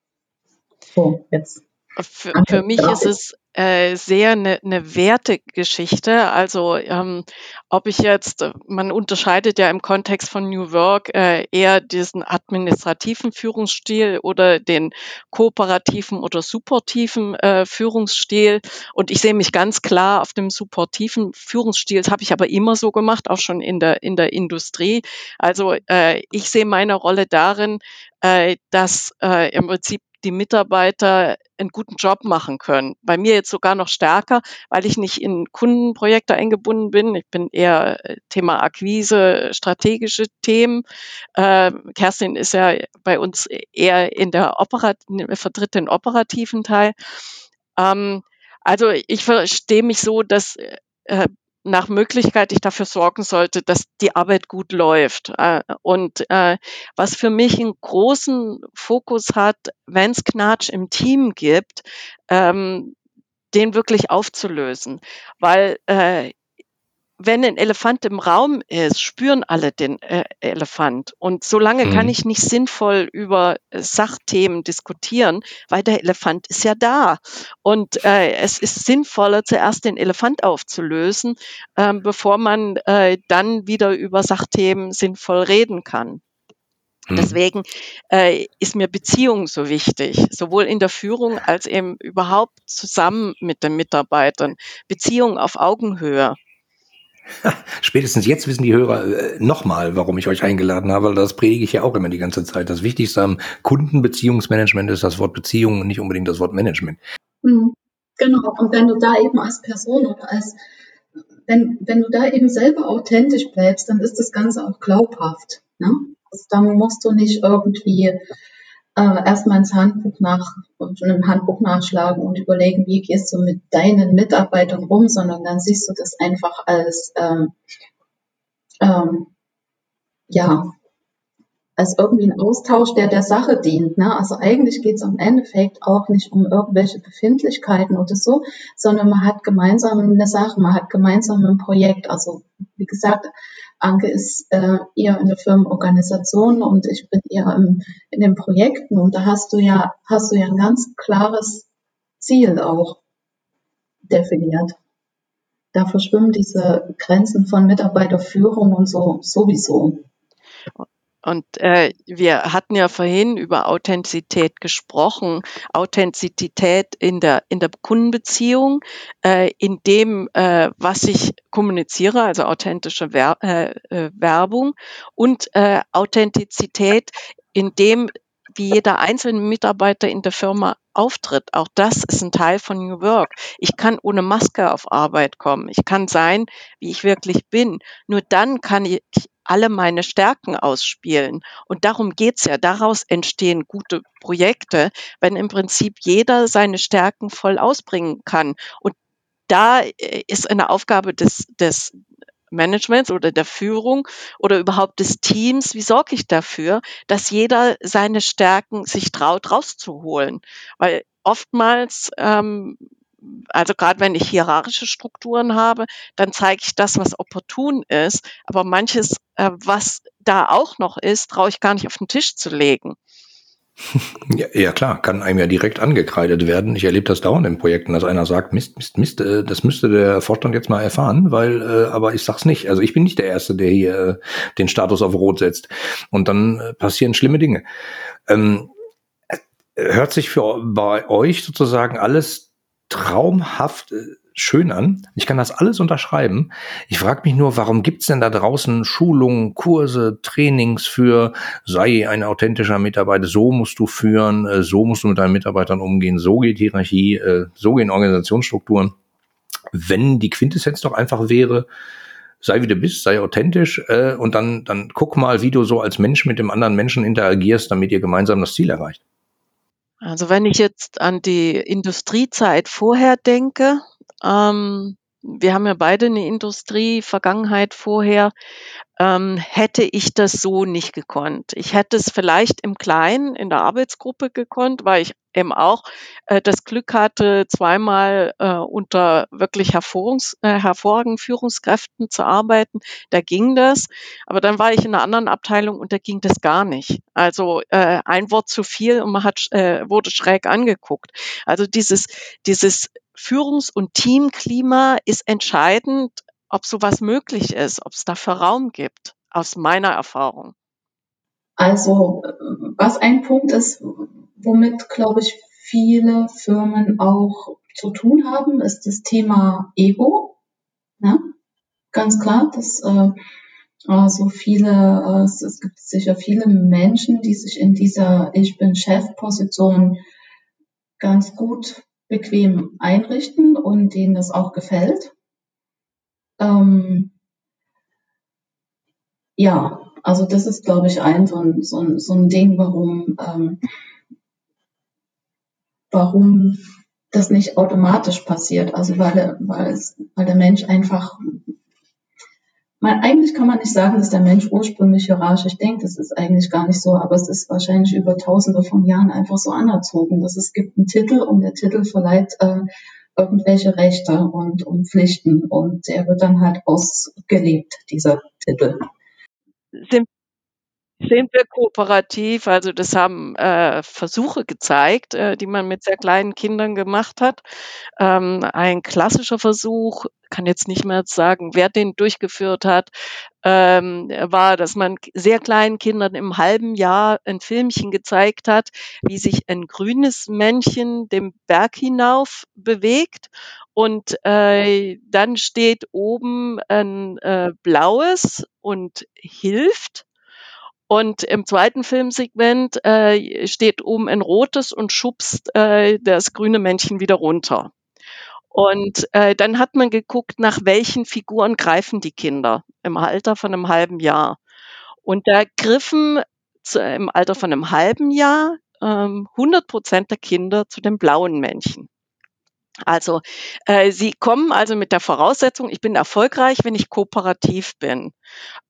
So, jetzt. Für, für mich ist es äh, sehr eine ne Wertegeschichte. Also ähm, ob ich jetzt, äh, man unterscheidet ja im Kontext von New Work äh, eher diesen administrativen Führungsstil oder den kooperativen oder supportiven äh, Führungsstil. Und ich sehe mich ganz klar auf dem supportiven Führungsstil. Das habe ich aber immer so gemacht, auch schon in der, in der Industrie. Also äh, ich sehe meine Rolle darin, äh, dass äh, im Prinzip die Mitarbeiter einen guten Job machen können. Bei mir jetzt sogar noch stärker, weil ich nicht in Kundenprojekte eingebunden bin. Ich bin eher äh, Thema Akquise, strategische Themen. Äh, Kerstin ist ja bei uns eher in der Operat vertritt den operativen Teil. Ähm, also ich verstehe mich so, dass äh, nach Möglichkeit ich dafür sorgen sollte, dass die Arbeit gut läuft. Äh, und äh, was für mich einen großen Fokus hat, wenn es Knatsch im Team gibt, ähm, den wirklich aufzulösen. Weil äh, wenn ein Elefant im Raum ist, spüren alle den äh, Elefant. Und solange mhm. kann ich nicht sinnvoll über äh, Sachthemen diskutieren, weil der Elefant ist ja da. Und äh, es ist sinnvoller, zuerst den Elefant aufzulösen, äh, bevor man äh, dann wieder über Sachthemen sinnvoll reden kann. Mhm. Deswegen äh, ist mir Beziehung so wichtig, sowohl in der Führung als eben überhaupt zusammen mit den Mitarbeitern. Beziehung auf Augenhöhe. (laughs) Spätestens jetzt wissen die Hörer äh, nochmal, warum ich euch eingeladen habe, weil das predige ich ja auch immer die ganze Zeit. Das Wichtigste am Kundenbeziehungsmanagement ist das Wort Beziehung und nicht unbedingt das Wort Management. Mhm. Genau, und wenn du da eben als Person oder als, wenn, wenn du da eben selber authentisch bleibst, dann ist das Ganze auch glaubhaft. Ne? Also, dann musst du nicht irgendwie äh, erstmal ins Handbuch nach, im Handbuch nachschlagen und überlegen, wie gehst du mit deinen Mitarbeitern um, sondern dann siehst du das einfach als, ähm, ähm, ja, als irgendwie ein Austausch, der der Sache dient. Ne? Also eigentlich geht es am Endeffekt auch nicht um irgendwelche Befindlichkeiten oder so, sondern man hat gemeinsam eine Sache, man hat gemeinsam ein Projekt. Also wie gesagt, Anke ist äh, eher in der Firmenorganisation und ich bin eher im, in den Projekten und da hast du ja, hast du ja ein ganz klares Ziel auch definiert. Da verschwimmen diese Grenzen von Mitarbeiterführung und so sowieso. Und äh, wir hatten ja vorhin über Authentizität gesprochen. Authentizität in der, in der Kundenbeziehung, äh, in dem, äh, was ich kommuniziere, also authentische Wer äh, äh, Werbung und äh, Authentizität in dem, wie jeder einzelne Mitarbeiter in der Firma auftritt. Auch das ist ein Teil von New Work. Ich kann ohne Maske auf Arbeit kommen. Ich kann sein, wie ich wirklich bin. Nur dann kann ich alle meine Stärken ausspielen. Und darum geht's ja. Daraus entstehen gute Projekte, wenn im Prinzip jeder seine Stärken voll ausbringen kann. Und da äh, ist eine Aufgabe des, des Managements oder der Führung oder überhaupt des Teams, wie sorge ich dafür, dass jeder seine Stärken sich traut rauszuholen? Weil oftmals, ähm, also gerade wenn ich hierarchische Strukturen habe, dann zeige ich das, was opportun ist, aber manches, äh, was da auch noch ist, traue ich gar nicht auf den Tisch zu legen. (laughs) Ja, ja, klar, kann einem ja direkt angekreidet werden. Ich erlebe das dauernd in Projekten, dass einer sagt, Mist, Mist, Mist, äh, das müsste der Vorstand jetzt mal erfahren, weil, äh, aber ich sag's nicht. Also ich bin nicht der Erste, der hier äh, den Status auf Rot setzt. Und dann äh, passieren schlimme Dinge. Ähm, äh, hört sich für bei euch sozusagen alles traumhaft äh, schön an. Ich kann das alles unterschreiben. Ich frage mich nur, warum gibt's denn da draußen Schulungen, Kurse, Trainings für, sei ein authentischer Mitarbeiter, so musst du führen, äh, so musst du mit deinen Mitarbeitern umgehen, so geht Hierarchie, äh, so gehen Organisationsstrukturen. Wenn die Quintessenz doch einfach wäre, sei wie du bist, sei authentisch äh, und dann, dann guck mal, wie du so als Mensch mit dem anderen Menschen interagierst, damit ihr gemeinsam das Ziel erreicht. Also wenn ich jetzt an die Industriezeit vorher denke, ähm, wir haben ja beide eine Industrie-Vergangenheit vorher. Ähm, hätte ich das so nicht gekonnt. Ich hätte es vielleicht im Kleinen in der Arbeitsgruppe gekonnt, weil ich eben auch äh, das Glück hatte, zweimal äh, unter wirklich hervorragungs, äh, hervorragenden Führungskräften zu arbeiten. Da ging das. Aber dann war ich in einer anderen Abteilung und da ging das gar nicht. Also äh, ein Wort zu viel und man hat, äh, wurde schräg angeguckt. Also dieses, dieses Führungs- und Teamklima ist entscheidend, ob sowas möglich ist, ob es dafür Raum gibt, aus meiner Erfahrung. Also, was ein Punkt ist, womit, glaube ich, viele Firmen auch zu tun haben, ist das Thema Ego. Ja? Ganz klar, dass äh, also viele, äh, es gibt sicher viele Menschen, die sich in dieser Ich bin Chef-Position ganz gut bequem einrichten und denen das auch gefällt. Ähm, ja, also das ist, glaube ich, ein so ein, so ein, so ein Ding, warum, ähm, warum das nicht automatisch passiert. Also weil, weil, es, weil der Mensch einfach man, eigentlich kann man nicht sagen, dass der Mensch ursprünglich hierarchisch denkt. Das ist eigentlich gar nicht so, aber es ist wahrscheinlich über tausende von Jahren einfach so anerzogen, dass es gibt einen Titel und der Titel verleiht äh, irgendwelche Rechte und, und Pflichten und der wird dann halt ausgelebt, dieser Titel. Sind sind wir kooperativ? Also das haben äh, Versuche gezeigt, äh, die man mit sehr kleinen Kindern gemacht hat. Ähm, ein klassischer Versuch, kann jetzt nicht mehr sagen, wer den durchgeführt hat, ähm, war, dass man sehr kleinen Kindern im halben Jahr ein Filmchen gezeigt hat, wie sich ein grünes Männchen dem Berg hinauf bewegt und äh, dann steht oben ein äh, blaues und hilft und im zweiten Filmsegment äh, steht oben ein rotes und schubst äh, das grüne Männchen wieder runter. Und äh, dann hat man geguckt, nach welchen Figuren greifen die Kinder im Alter von einem halben Jahr. Und da griffen zu, im Alter von einem halben Jahr ähm, 100 Prozent der Kinder zu den blauen Männchen. Also äh, sie kommen also mit der Voraussetzung, ich bin erfolgreich, wenn ich kooperativ bin.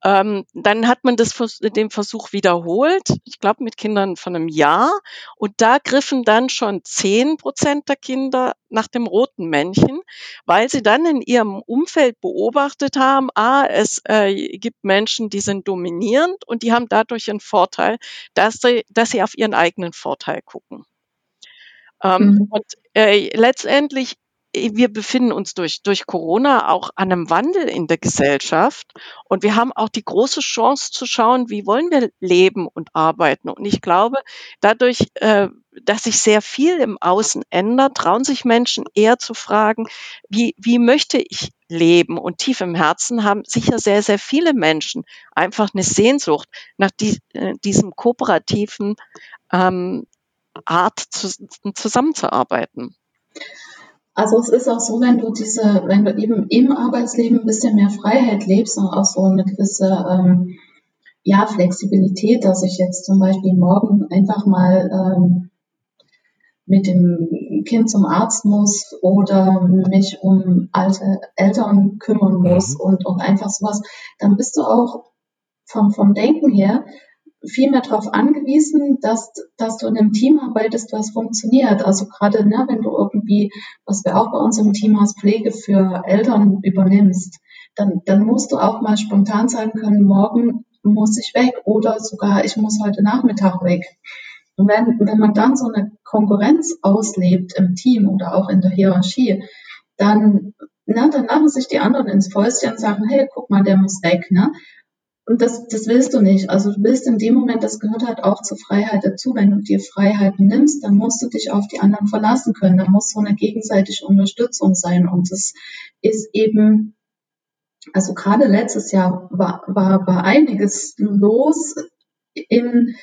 Ähm, dann hat man das, den Versuch wiederholt, ich glaube mit Kindern von einem Jahr. Und da griffen dann schon zehn Prozent der Kinder nach dem roten Männchen, weil sie dann in ihrem Umfeld beobachtet haben, ah, es äh, gibt Menschen, die sind dominierend und die haben dadurch einen Vorteil, dass sie, dass sie auf ihren eigenen Vorteil gucken. Ähm, mhm. Und äh, letztendlich wir befinden uns durch, durch Corona auch an einem Wandel in der Gesellschaft und wir haben auch die große Chance zu schauen, wie wollen wir leben und arbeiten. Und ich glaube, dadurch, äh, dass sich sehr viel im Außen ändert, trauen sich Menschen eher zu fragen, wie, wie möchte ich leben? Und tief im Herzen haben sicher sehr, sehr viele Menschen einfach eine Sehnsucht nach die, äh, diesem kooperativen ähm, Art zu, zusammenzuarbeiten. Also es ist auch so, wenn du diese, wenn du eben im Arbeitsleben ein bisschen mehr Freiheit lebst und auch so eine gewisse ähm, ja, Flexibilität, dass ich jetzt zum Beispiel morgen einfach mal ähm, mit dem Kind zum Arzt muss oder mich um alte Eltern kümmern muss mhm. und, und einfach sowas, dann bist du auch vom, vom Denken her viel mehr darauf angewiesen, dass, dass du in einem Team arbeitest, was funktioniert. Also gerade, ne, wenn du irgendwie, was wir auch bei uns im Team als Pflege für Eltern übernimmst, dann, dann musst du auch mal spontan sagen können, morgen muss ich weg oder sogar ich muss heute Nachmittag weg. Und wenn, wenn man dann so eine Konkurrenz auslebt im Team oder auch in der Hierarchie, dann, na, dann lachen sich die anderen ins Fäustchen und sagen, hey, guck mal, der muss weg. Ne? Und das, das willst du nicht. Also du willst in dem Moment, das gehört halt auch zur Freiheit dazu. Wenn du dir Freiheiten nimmst, dann musst du dich auf die anderen verlassen können. Da muss so eine gegenseitige Unterstützung sein. Und das ist eben, also gerade letztes Jahr war, war, war einiges los in,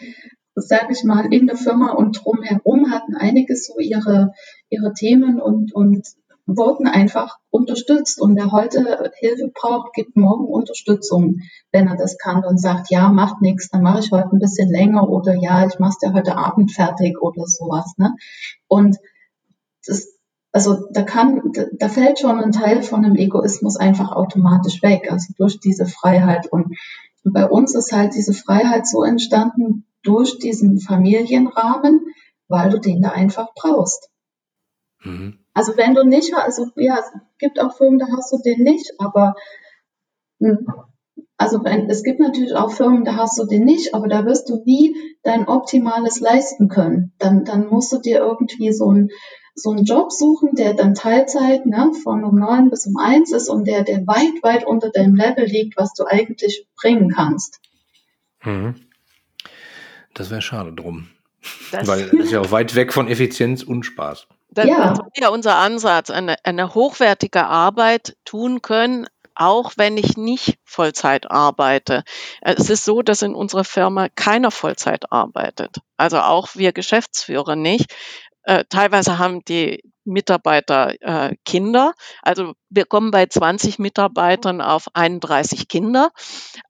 sag ich mal, in der Firma und drumherum hatten einige so ihre, ihre Themen und, und wurden einfach unterstützt. Und wer heute Hilfe braucht, gibt morgen Unterstützung, wenn er das kann und sagt, ja, macht nichts, dann mache ich heute ein bisschen länger oder ja, ich mache es ja heute Abend fertig oder sowas. Ne? Und das, also da kann, da fällt schon ein Teil von dem Egoismus einfach automatisch weg, also durch diese Freiheit. Und bei uns ist halt diese Freiheit so entstanden durch diesen Familienrahmen, weil du den da einfach brauchst. Mhm. Also wenn du nicht, also ja, es gibt auch Firmen, da hast du den nicht, aber hm, also wenn, es gibt natürlich auch Firmen, da hast du den nicht, aber da wirst du nie dein Optimales leisten können. Dann, dann musst du dir irgendwie so ein so einen Job suchen, der dann Teilzeit ne, von um neun bis um eins ist und der, der weit, weit unter deinem Level liegt, was du eigentlich bringen kannst. Mhm. Das wäre schade drum. Das Weil das ist ja auch weit weg von Effizienz und Spaß. Das ja. ist ja unser Ansatz, eine, eine hochwertige Arbeit tun können, auch wenn ich nicht Vollzeit arbeite. Es ist so, dass in unserer Firma keiner Vollzeit arbeitet. Also auch wir Geschäftsführer nicht. Äh, teilweise haben die Mitarbeiter äh, Kinder. Also wir kommen bei 20 Mitarbeitern auf 31 Kinder.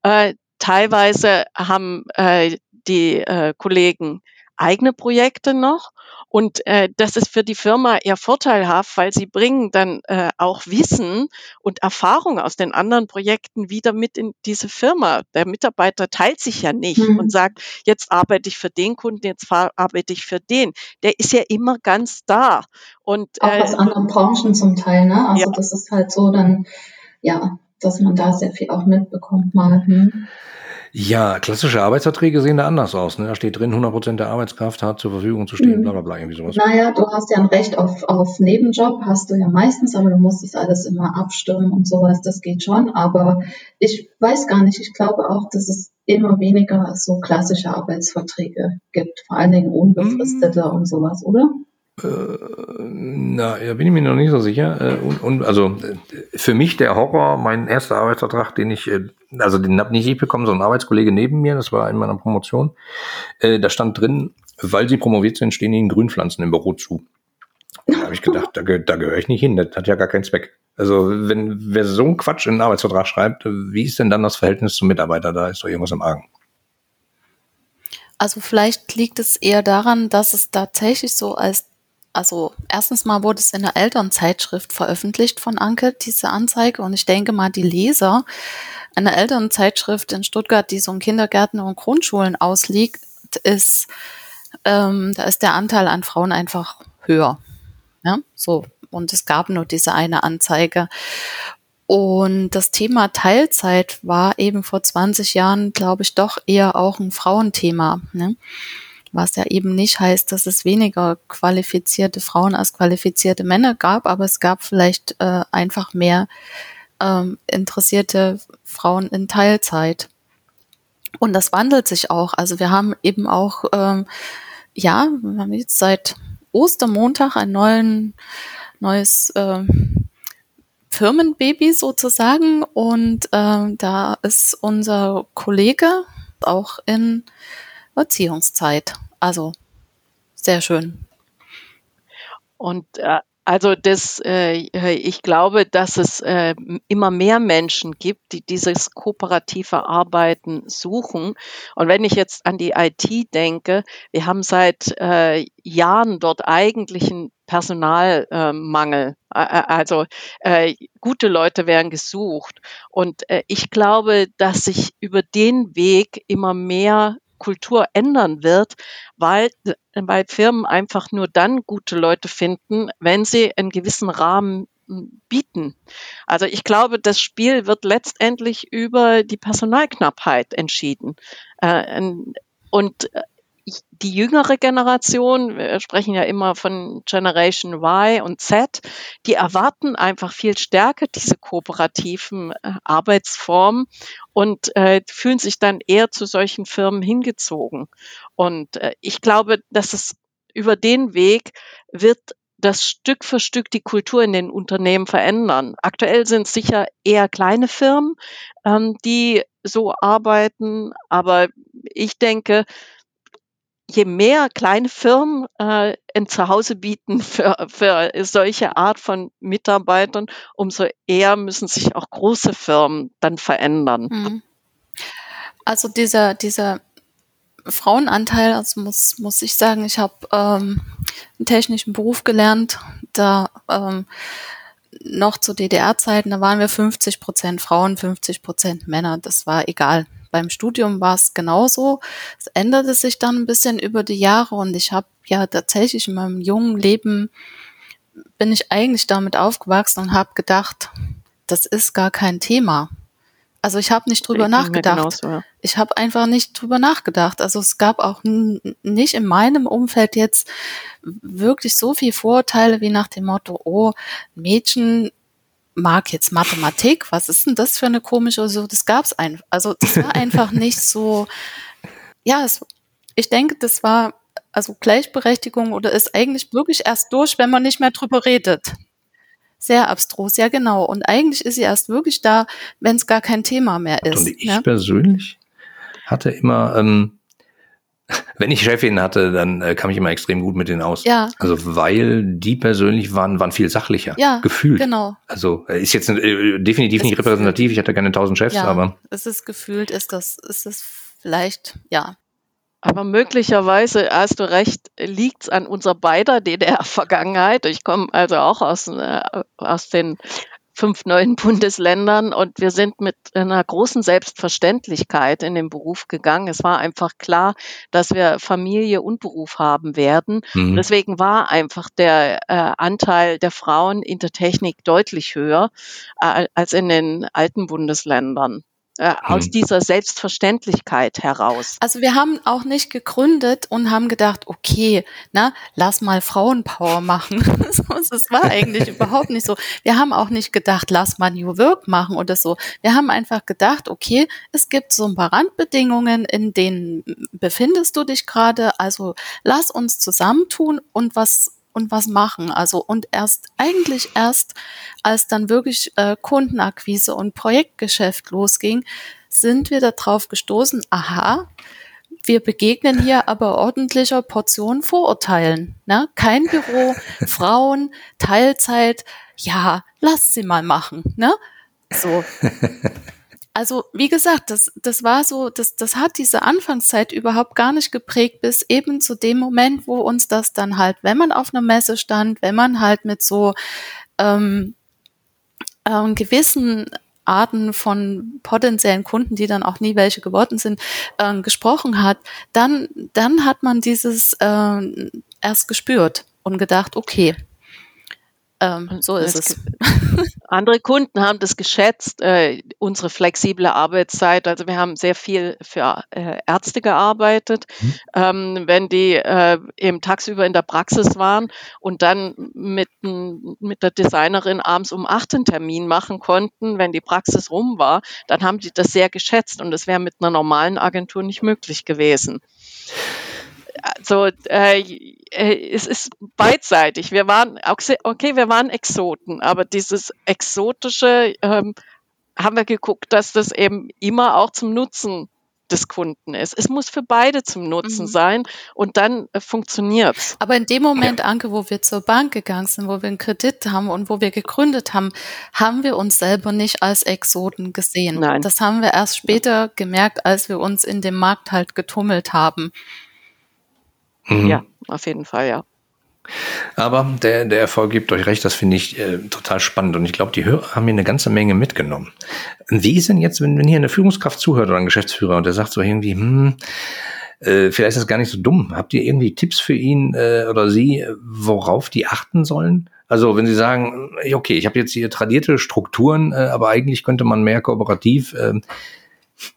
Äh, teilweise haben äh, die äh, Kollegen eigene Projekte noch. Und äh, das ist für die Firma eher vorteilhaft, weil sie bringen dann äh, auch Wissen und Erfahrung aus den anderen Projekten wieder mit in diese Firma. Der Mitarbeiter teilt sich ja nicht mhm. und sagt, jetzt arbeite ich für den Kunden, jetzt arbeite ich für den. Der ist ja immer ganz da. Und, auch äh, aus anderen Branchen zum Teil, ne? Also ja. das ist halt so dann, ja, dass man da sehr viel auch mitbekommt mal. Hm. Ja, klassische Arbeitsverträge sehen da anders aus. Ne? Da steht drin, 100% der Arbeitskraft hat zur Verfügung zu stehen, mhm. bla bla bla, irgendwie sowas. Naja, du hast ja ein Recht auf, auf Nebenjob, hast du ja meistens, aber du musst das alles immer abstimmen und sowas, das geht schon. Aber ich weiß gar nicht, ich glaube auch, dass es immer weniger so klassische Arbeitsverträge gibt, vor allen Dingen unbefristete mhm. und sowas, oder? Äh, na, ja, bin ich mir noch nicht so sicher. Äh, und, und also äh, für mich der Horror, mein erster Arbeitsvertrag, den ich, also den habe nicht ich bekommen, sondern ein Arbeitskollege neben mir, das war in meiner Promotion. Da stand drin, weil sie promoviert sind, stehen ihnen Grünpflanzen im Büro zu. Da habe ich gedacht, da, da gehöre ich nicht hin, das hat ja gar keinen Zweck. Also wenn wer so einen Quatsch in einen Arbeitsvertrag schreibt, wie ist denn dann das Verhältnis zum Mitarbeiter? Da ist doch irgendwas im Argen. Also vielleicht liegt es eher daran, dass es tatsächlich so als also erstens mal wurde es in der Elternzeitschrift veröffentlicht von Anke, diese Anzeige. Und ich denke mal, die Leser einer Elternzeitschrift in Stuttgart, die so in Kindergärten und Grundschulen ausliegt, ist, ähm, da ist der Anteil an Frauen einfach höher. Ja, so. Und es gab nur diese eine Anzeige. Und das Thema Teilzeit war eben vor 20 Jahren, glaube ich, doch eher auch ein Frauenthema. Ne? Was ja eben nicht heißt, dass es weniger qualifizierte Frauen als qualifizierte Männer gab, aber es gab vielleicht äh, einfach mehr ähm, interessierte Frauen in Teilzeit. Und das wandelt sich auch. Also wir haben eben auch, ähm, ja, wir haben jetzt seit Ostermontag ein neuen, neues äh, Firmenbaby sozusagen. Und äh, da ist unser Kollege auch in Erziehungszeit. Also sehr schön. Und äh, also das, äh, ich glaube, dass es äh, immer mehr Menschen gibt, die dieses kooperative Arbeiten suchen. Und wenn ich jetzt an die IT denke, wir haben seit äh, Jahren dort eigentlich einen Personalmangel. Äh, also äh, gute Leute werden gesucht. Und äh, ich glaube, dass sich über den Weg immer mehr Kultur ändern wird, weil, weil Firmen einfach nur dann gute Leute finden, wenn sie einen gewissen Rahmen hm, bieten. Also ich glaube, das Spiel wird letztendlich über die Personalknappheit entschieden. Äh, und äh, die jüngere Generation, wir sprechen ja immer von Generation Y und Z, die erwarten einfach viel stärker diese kooperativen äh, Arbeitsformen und äh, fühlen sich dann eher zu solchen Firmen hingezogen. Und äh, ich glaube, dass es über den Weg wird das Stück für Stück die Kultur in den Unternehmen verändern. Aktuell sind es sicher eher kleine Firmen, ähm, die so arbeiten, aber ich denke, je mehr kleine Firmen äh, ein Zuhause bieten (laughs) für, für solche Art von Mitarbeitern, umso eher müssen sich auch große Firmen dann verändern. Mhm. Also dieser, dieser Frauenanteil, also muss, muss ich sagen, ich habe ähm, einen technischen Beruf gelernt, da ähm, noch zu DDR-Zeiten, da waren wir 50 Prozent Frauen, 50 Prozent Männer. Das war egal. Beim Studium war es genauso. Es änderte sich dann ein bisschen über die Jahre und ich habe ja tatsächlich in meinem jungen Leben bin ich eigentlich damit aufgewachsen und habe gedacht, das ist gar kein Thema. Also ich habe nicht drüber ich nachgedacht. Genauso, ja. Ich habe einfach nicht drüber nachgedacht. Also es gab auch nicht in meinem Umfeld jetzt wirklich so viel Vorurteile wie nach dem Motto, oh, Mädchen mag jetzt Mathematik, was ist denn das für eine komische, so, das gab's einfach, also das war (laughs) einfach nicht so, ja, es, ich denke, das war, also Gleichberechtigung oder ist eigentlich wirklich erst durch, wenn man nicht mehr drüber redet. Sehr abstrus, ja genau. Und eigentlich ist sie erst wirklich da, wenn es gar kein Thema mehr ist. Und ich ja? persönlich hatte immer ähm, (laughs) wenn ich Chefin hatte, dann äh, kam ich immer extrem gut mit denen aus. Ja. Also weil die persönlich waren, waren viel sachlicher. Ja. Gefühlt. Genau. Also äh, ist jetzt äh, definitiv es nicht repräsentativ. Ich hatte keine tausend Chefs, ja, aber. Es ist gefühlt, ist das, ist es vielleicht, ja. Aber möglicherweise, hast du recht, liegt es an unserer beider DDR-Vergangenheit. Ich komme also auch aus, äh, aus den fünf neuen (laughs) Bundesländern und wir sind mit einer großen Selbstverständlichkeit in den Beruf gegangen. Es war einfach klar, dass wir Familie und Beruf haben werden. Mhm. deswegen war einfach der äh, Anteil der Frauen in der Technik deutlich höher äh, als in den alten Bundesländern äh, aus hm. dieser Selbstverständlichkeit heraus. Also wir haben auch nicht gegründet und haben gedacht, okay, na, lass mal Frauenpower machen. (laughs) das war eigentlich (laughs) überhaupt nicht so. Wir haben auch nicht gedacht, lass mal New Work machen oder so. Wir haben einfach gedacht, okay, es gibt so ein paar Randbedingungen, in denen befindest du dich gerade. Also lass uns zusammentun und was und was machen. Also und erst eigentlich erst, als dann wirklich äh, Kundenakquise und Projektgeschäft losging, sind wir darauf gestoßen, aha, wir begegnen hier aber ordentlicher Portion Vorurteilen. Ne? Kein Büro, (laughs) Frauen, Teilzeit, ja, lasst sie mal machen. Ne? So. (laughs) also wie gesagt, das, das war so, das, das hat diese Anfangszeit überhaupt gar nicht geprägt, bis eben zu dem Moment, wo uns das dann halt, wenn man auf einer Messe stand, wenn man halt mit so ähm, ähm, gewissen Arten von potenziellen Kunden, die dann auch nie welche geworden sind, äh, gesprochen hat, dann, dann hat man dieses äh, erst gespürt und gedacht, okay, Ähm, so ist es. Andere Kunden haben das geschätzt, äh, unsere flexible Arbeitszeit. Also wir haben sehr viel für äh, Ärzte gearbeitet. Mhm. Ähm, wenn die äh, eben tagsüber in der Praxis waren und dann mit, mit der Designerin abends um acht einen Termin machen konnten, wenn die Praxis rum war, dann haben die das sehr geschätzt und das wäre mit einer normalen Agentur nicht möglich gewesen also äh, äh, es ist beidseitig. Wir waren okay, wir waren Exoten, aber dieses exotische ähm, haben wir geguckt, dass das eben immer auch zum Nutzen des Kunden ist. Es muss für beide zum Nutzen mhm. sein und dann äh, funktioniert's. Aber in dem Moment, Anke, wo wir zur Bank gegangen sind, wo wir einen Kredit haben und wo wir gegründet haben, haben wir uns selber nicht als Exoten gesehen. Nein. Das haben wir erst später gemerkt, als wir uns in dem Markt halt getummelt haben. Mhm. Ja, auf jeden Fall, ja. Aber der, der Erfolg gibt euch recht, das finde ich äh, total spannend. Und ich glaube, die Hörer haben hier eine ganze Menge mitgenommen. Wie ist denn jetzt, wenn, wenn hier eine Führungskraft zuhört oder ein Geschäftsführer und der sagt so irgendwie, hm, äh, vielleicht ist das gar nicht so dumm. Habt ihr irgendwie Tipps für ihn äh, oder sie, worauf die achten sollen? Also wenn Sie sagen, okay, ich habe jetzt hier tradierte Strukturen, äh, aber eigentlich könnte man mehr kooperativ.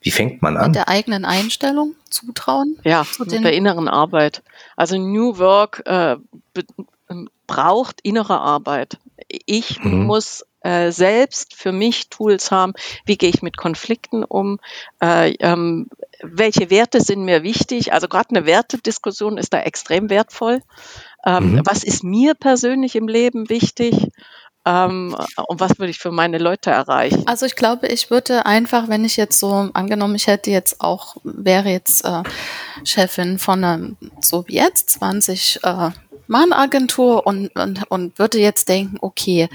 Wie fängt man an? Mit der eigenen Einstellung zutrauen? Ja, mit der inneren Arbeit. Also New Work äh, ähm, braucht innere Arbeit. Ich mhm. muss äh, selbst für mich Tools haben, wie gehe ich mit Konflikten um, äh, ähm, welche Werte sind mir wichtig. Also gerade eine Wertediskussion ist da extrem wertvoll. Ähm, mhm. Was ist mir persönlich im Leben wichtig? Ähm, und was würde ich für meine Leute erreichen? Also ich glaube, ich würde einfach, wenn ich jetzt so angenommen, ich hätte jetzt auch, wäre jetzt äh, Chefin von einer, so wie jetzt, 20 äh, Mann-Agentur und, und, und würde jetzt denken, okay,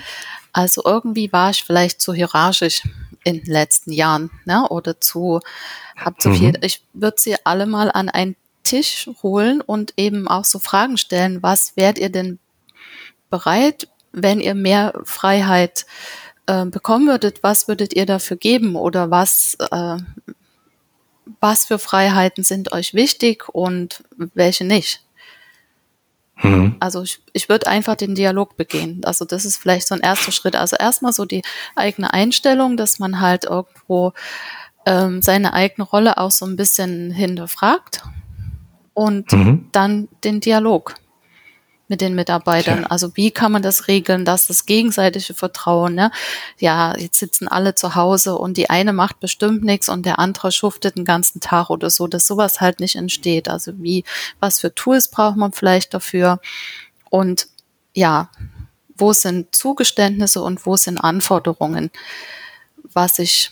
also irgendwie war ich vielleicht zu hierarchisch in den letzten Jahren, ne? Oder zu, hab zu viel. Mhm. Ich würde sie alle mal an einen Tisch holen und eben auch so Fragen stellen, was wärt ihr denn bereit, wenn ihr mehr Freiheit äh, bekommen würdet, was würdet ihr dafür geben oder was, äh, was für Freiheiten sind euch wichtig und welche nicht? Mhm. Also ich, ich würde einfach den Dialog begehen. Also das ist vielleicht so ein erster Schritt. Also erstmal so die eigene Einstellung, dass man halt irgendwo ähm, seine eigene Rolle auch so ein bisschen hinterfragt und mhm. dann den Dialog mit den Mitarbeitern. Ja. Also wie kann man das regeln, dass das gegenseitige Vertrauen, ne? ja, jetzt sitzen alle zu Hause und die eine macht bestimmt nichts und der andere schuftet den ganzen Tag oder so, dass sowas halt nicht entsteht. Also wie, was für Tools braucht man vielleicht dafür? Und ja, wo sind Zugeständnisse und wo sind Anforderungen, was sich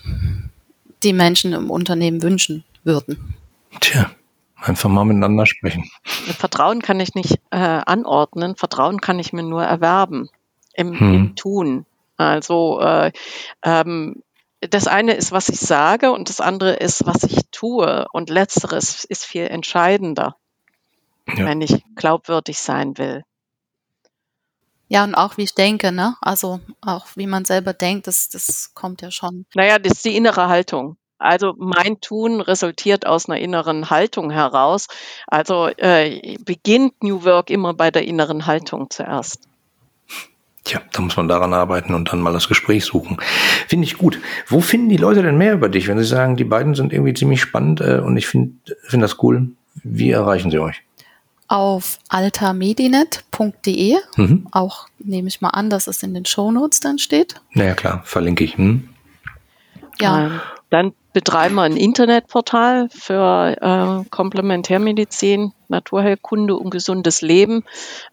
die Menschen im Unternehmen wünschen würden? Tja. Einfach mal miteinander sprechen. Vertrauen kann ich nicht äh, anordnen, Vertrauen kann ich mir nur erwerben im, hm. im Tun. Also äh, ähm, das eine ist, was ich sage und das andere ist, was ich tue. Und letzteres ist viel entscheidender, ja. wenn ich glaubwürdig sein will. Ja, und auch wie ich denke, ne? Also auch wie man selber denkt, das, das kommt ja schon. Naja, das ist die innere Haltung. Also mein Tun resultiert aus einer inneren Haltung heraus. Also äh, beginnt New Work immer bei der inneren Haltung zuerst. Tja, da muss man daran arbeiten und dann mal das Gespräch suchen. Finde ich gut. Wo finden die Leute denn mehr über dich, wenn sie sagen, die beiden sind irgendwie ziemlich spannend äh, und ich finde find das cool? Wie erreichen sie euch? Auf altamedinet.de. Mhm. Auch nehme ich mal an, dass es in den Shownotes dann steht. Naja, klar, verlinke ich. Hm. Ja. Ähm, dann betreiben wir ein Internetportal für äh, Komplementärmedizin, Naturheilkunde und gesundes Leben.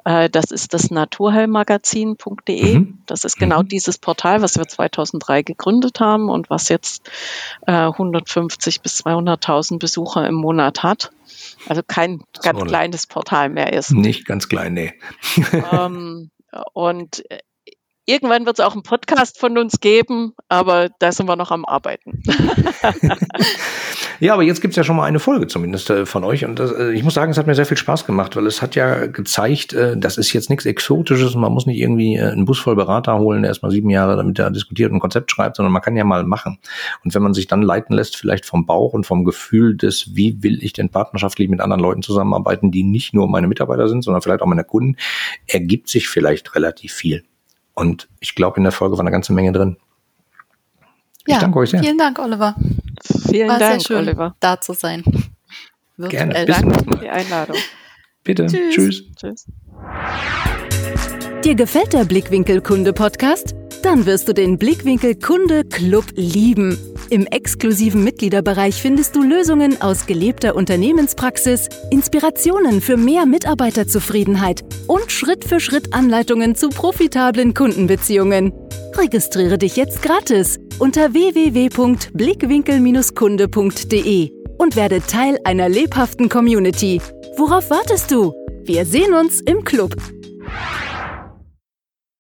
Äh, das ist das naturheilmagazin.de. Mhm. Das ist genau mhm. dieses Portal, was wir 2003 gegründet haben und was jetzt äh, 150 bis 200.000 Besucher im Monat hat. Also kein ganz kleines Portal mehr ist. Nicht ganz klein, nee. ähm, (laughs) und Irgendwann wird es auch einen Podcast von uns geben, aber da sind wir noch am Arbeiten. (laughs) ja, aber jetzt gibt es ja schon mal eine Folge zumindest äh, von euch. Und das, äh, ich muss sagen, es hat mir sehr viel Spaß gemacht, weil es hat ja gezeigt, äh, das ist jetzt nichts Exotisches. Man muss nicht irgendwie einen Bus voll Berater holen, der erst mal sieben Jahre damit er diskutiert und ein Konzept schreibt, sondern man kann ja mal machen. Und wenn man sich dann leiten lässt, vielleicht vom Bauch und vom Gefühl des, wie will ich denn partnerschaftlich mit anderen Leuten zusammenarbeiten, die nicht nur meine Mitarbeiter sind, sondern vielleicht auch meine Kunden, ergibt sich vielleicht relativ viel. Und ich glaube, in der Folge war eine ganze Menge drin. Ich ja, danke euch sehr. Vielen Dank, Oliver. Vielen war Dank, schön, Oliver. Da zu sein. Virtuell. Gerne. Bis Danke für die Einladung. Bitte. Tschüss. Tschüss. Tschüss. Dir gefällt der Blickwinkel Kunde Podcast? Dann wirst du den Blickwinkel Kunde Club lieben. Im exklusiven Mitgliederbereich findest du Lösungen aus gelebter Unternehmenspraxis, Inspirationen für mehr Mitarbeiterzufriedenheit und Schritt für Schritt Anleitungen zu profitablen Kundenbeziehungen. Registriere dich jetzt gratis unter www.blickwinkel-kunde.de und werde Teil einer lebhaften Community. Worauf wartest du? Wir sehen uns im Club.